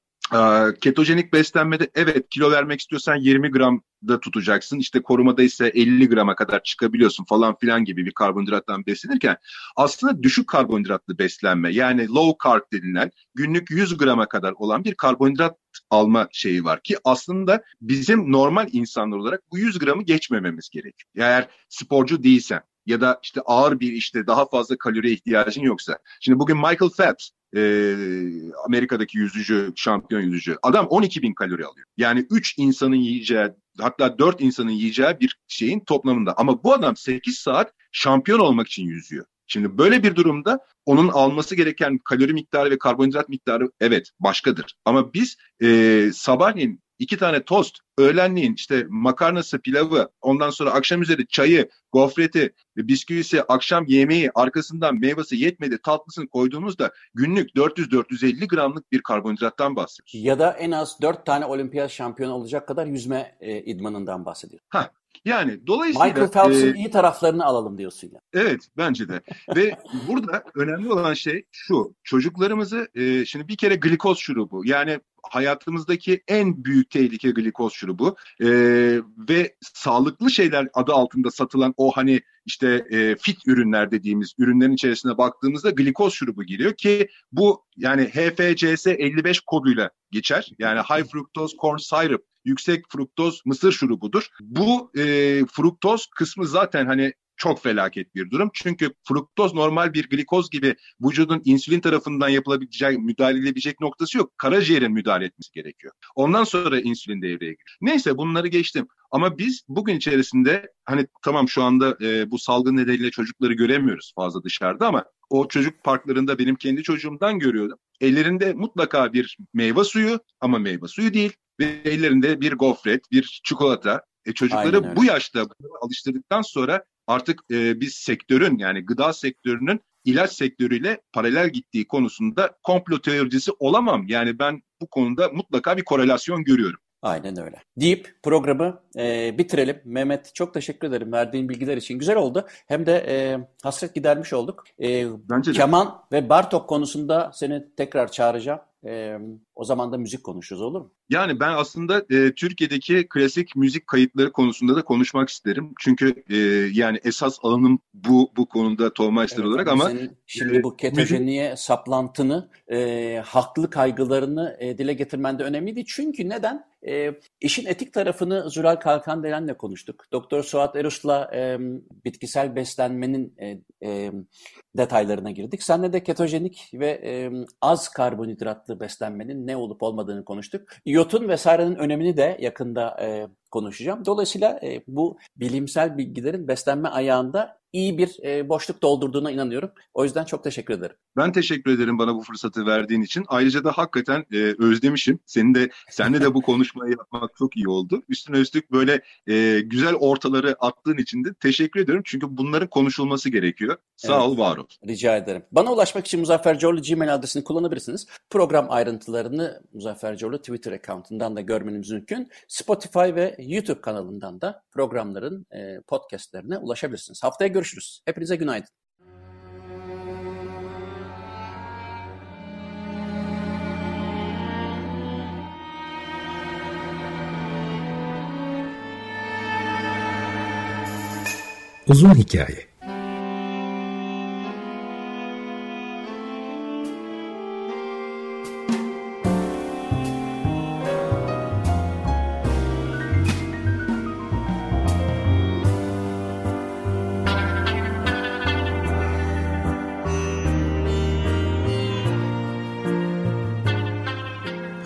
Ketojenik beslenmede evet kilo vermek istiyorsan 20 gram da tutacaksın. İşte korumada ise 50 grama kadar çıkabiliyorsun falan filan gibi bir karbonhidrattan beslenirken aslında düşük karbonhidratlı beslenme yani low carb denilen günlük 100 grama kadar olan bir karbonhidrat alma şeyi var ki aslında bizim normal insanlar olarak bu 100 gramı geçmememiz gerekiyor. Eğer sporcu değilsen ya da işte ağır bir işte daha fazla kaloriye ihtiyacın yoksa. Şimdi bugün Michael Phelps e, Amerika'daki yüzücü, şampiyon yüzücü. Adam 12 bin kalori alıyor. Yani 3 insanın yiyeceği hatta 4 insanın yiyeceği bir şeyin toplamında. Ama bu adam 8 saat şampiyon olmak için yüzüyor. Şimdi böyle bir durumda onun alması gereken kalori miktarı ve karbonhidrat miktarı evet başkadır. Ama biz e, sabahleyin iki tane tost, öğlenleyin işte makarnası, pilavı, ondan sonra akşam üzeri çayı, gofreti, bisküvisi, akşam yemeği, arkasından meyvesi yetmedi, tatlısını koyduğumuzda günlük 400-450 gramlık bir karbonhidrattan bahsediyoruz. Ya da en az 4 tane olimpiyat şampiyonu olacak kadar yüzme e, idmanından bahsediyoruz. Ha, yani dolayısıyla... Michael Phelps'in e, iyi taraflarını alalım diyorsun ya. Evet bence de. Ve burada önemli olan şey şu. Çocuklarımızı e, şimdi bir kere glikoz şurubu yani hayatımızdaki en büyük tehlike glikoz şurubu e, ve sağlıklı şeyler adı altında satılan o hani işte e, fit ürünler dediğimiz ürünlerin içerisine baktığımızda glikoz şurubu giriyor ki bu yani HFCS 55 koduyla geçer. Yani high fructose corn syrup yüksek fruktoz mısır şurubudur. Bu e, fruktoz kısmı zaten hani çok felaket bir durum. Çünkü fruktoz normal bir glikoz gibi vücudun insülin tarafından yapılabilecek, müdahale edilebilecek noktası yok. Karaciğerin müdahale etmesi gerekiyor. Ondan sonra insülin devreye giriyor. Neyse bunları geçtim. Ama biz bugün içerisinde hani tamam şu anda e, bu salgın nedeniyle çocukları göremiyoruz fazla dışarıda ama o çocuk parklarında benim kendi çocuğumdan görüyordum. Ellerinde mutlaka bir meyve suyu ama meyve suyu değil ve ellerinde bir gofret, bir çikolata. E çocukları bu yaşta alıştırdıktan sonra artık e, biz sektörün yani gıda sektörünün ilaç sektörüyle paralel gittiği konusunda komplo teoricisi olamam. Yani ben bu konuda mutlaka bir korelasyon görüyorum. Aynen öyle. Deyip programı e, bitirelim. Mehmet çok teşekkür ederim verdiğin bilgiler için. Güzel oldu. Hem de e, hasret gidermiş olduk. E, Bence de. Keman ve Bartok konusunda seni tekrar çağıracağım. E, o zaman da müzik konuşuruz olur mu? Yani ben aslında e, Türkiye'deki klasik müzik kayıtları konusunda da konuşmak isterim. Çünkü e, yani esas alanım bu bu konuda Tohmeister evet, olarak ama... şimdi e, bu ketojeniye müzik... saplantını, e, haklı kaygılarını e, dile getirmen de önemliydi. Çünkü neden? E, işin etik tarafını Zülal Kalkan Delen'le konuştuk. Doktor Suat Erus'la e, bitkisel beslenmenin e, e, detaylarına girdik. Senle de ketojenik ve e, az karbonhidratlı beslenmenin ne olup olmadığını konuştuk. İyotun vesairenin önemini de yakında e, konuşacağım. Dolayısıyla e, bu bilimsel bilgilerin beslenme ayağında iyi bir e, boşluk doldurduğuna inanıyorum. O yüzden çok teşekkür ederim. Ben teşekkür ederim bana bu fırsatı verdiğin için. Ayrıca da hakikaten e, özlemişim. Senin de seninle de bu konuşmayı yapmak çok iyi oldu. Üstüne üstlük böyle e, güzel ortaları attığın için de teşekkür ediyorum. Çünkü bunların konuşulması gerekiyor. Sağ evet. ol, var ol. Rica ederim. Bana ulaşmak için Muzaffer Coğlu Gmail adresini kullanabilirsiniz. Program ayrıntılarını Muzaffer Coğlu Twitter account'undan da görmeniz mümkün. Spotify ve YouTube kanalından da programların e, podcastlerine ulaşabilirsiniz. Haftaya görüşürüz. Hepinize günaydın. Uzun Hikaye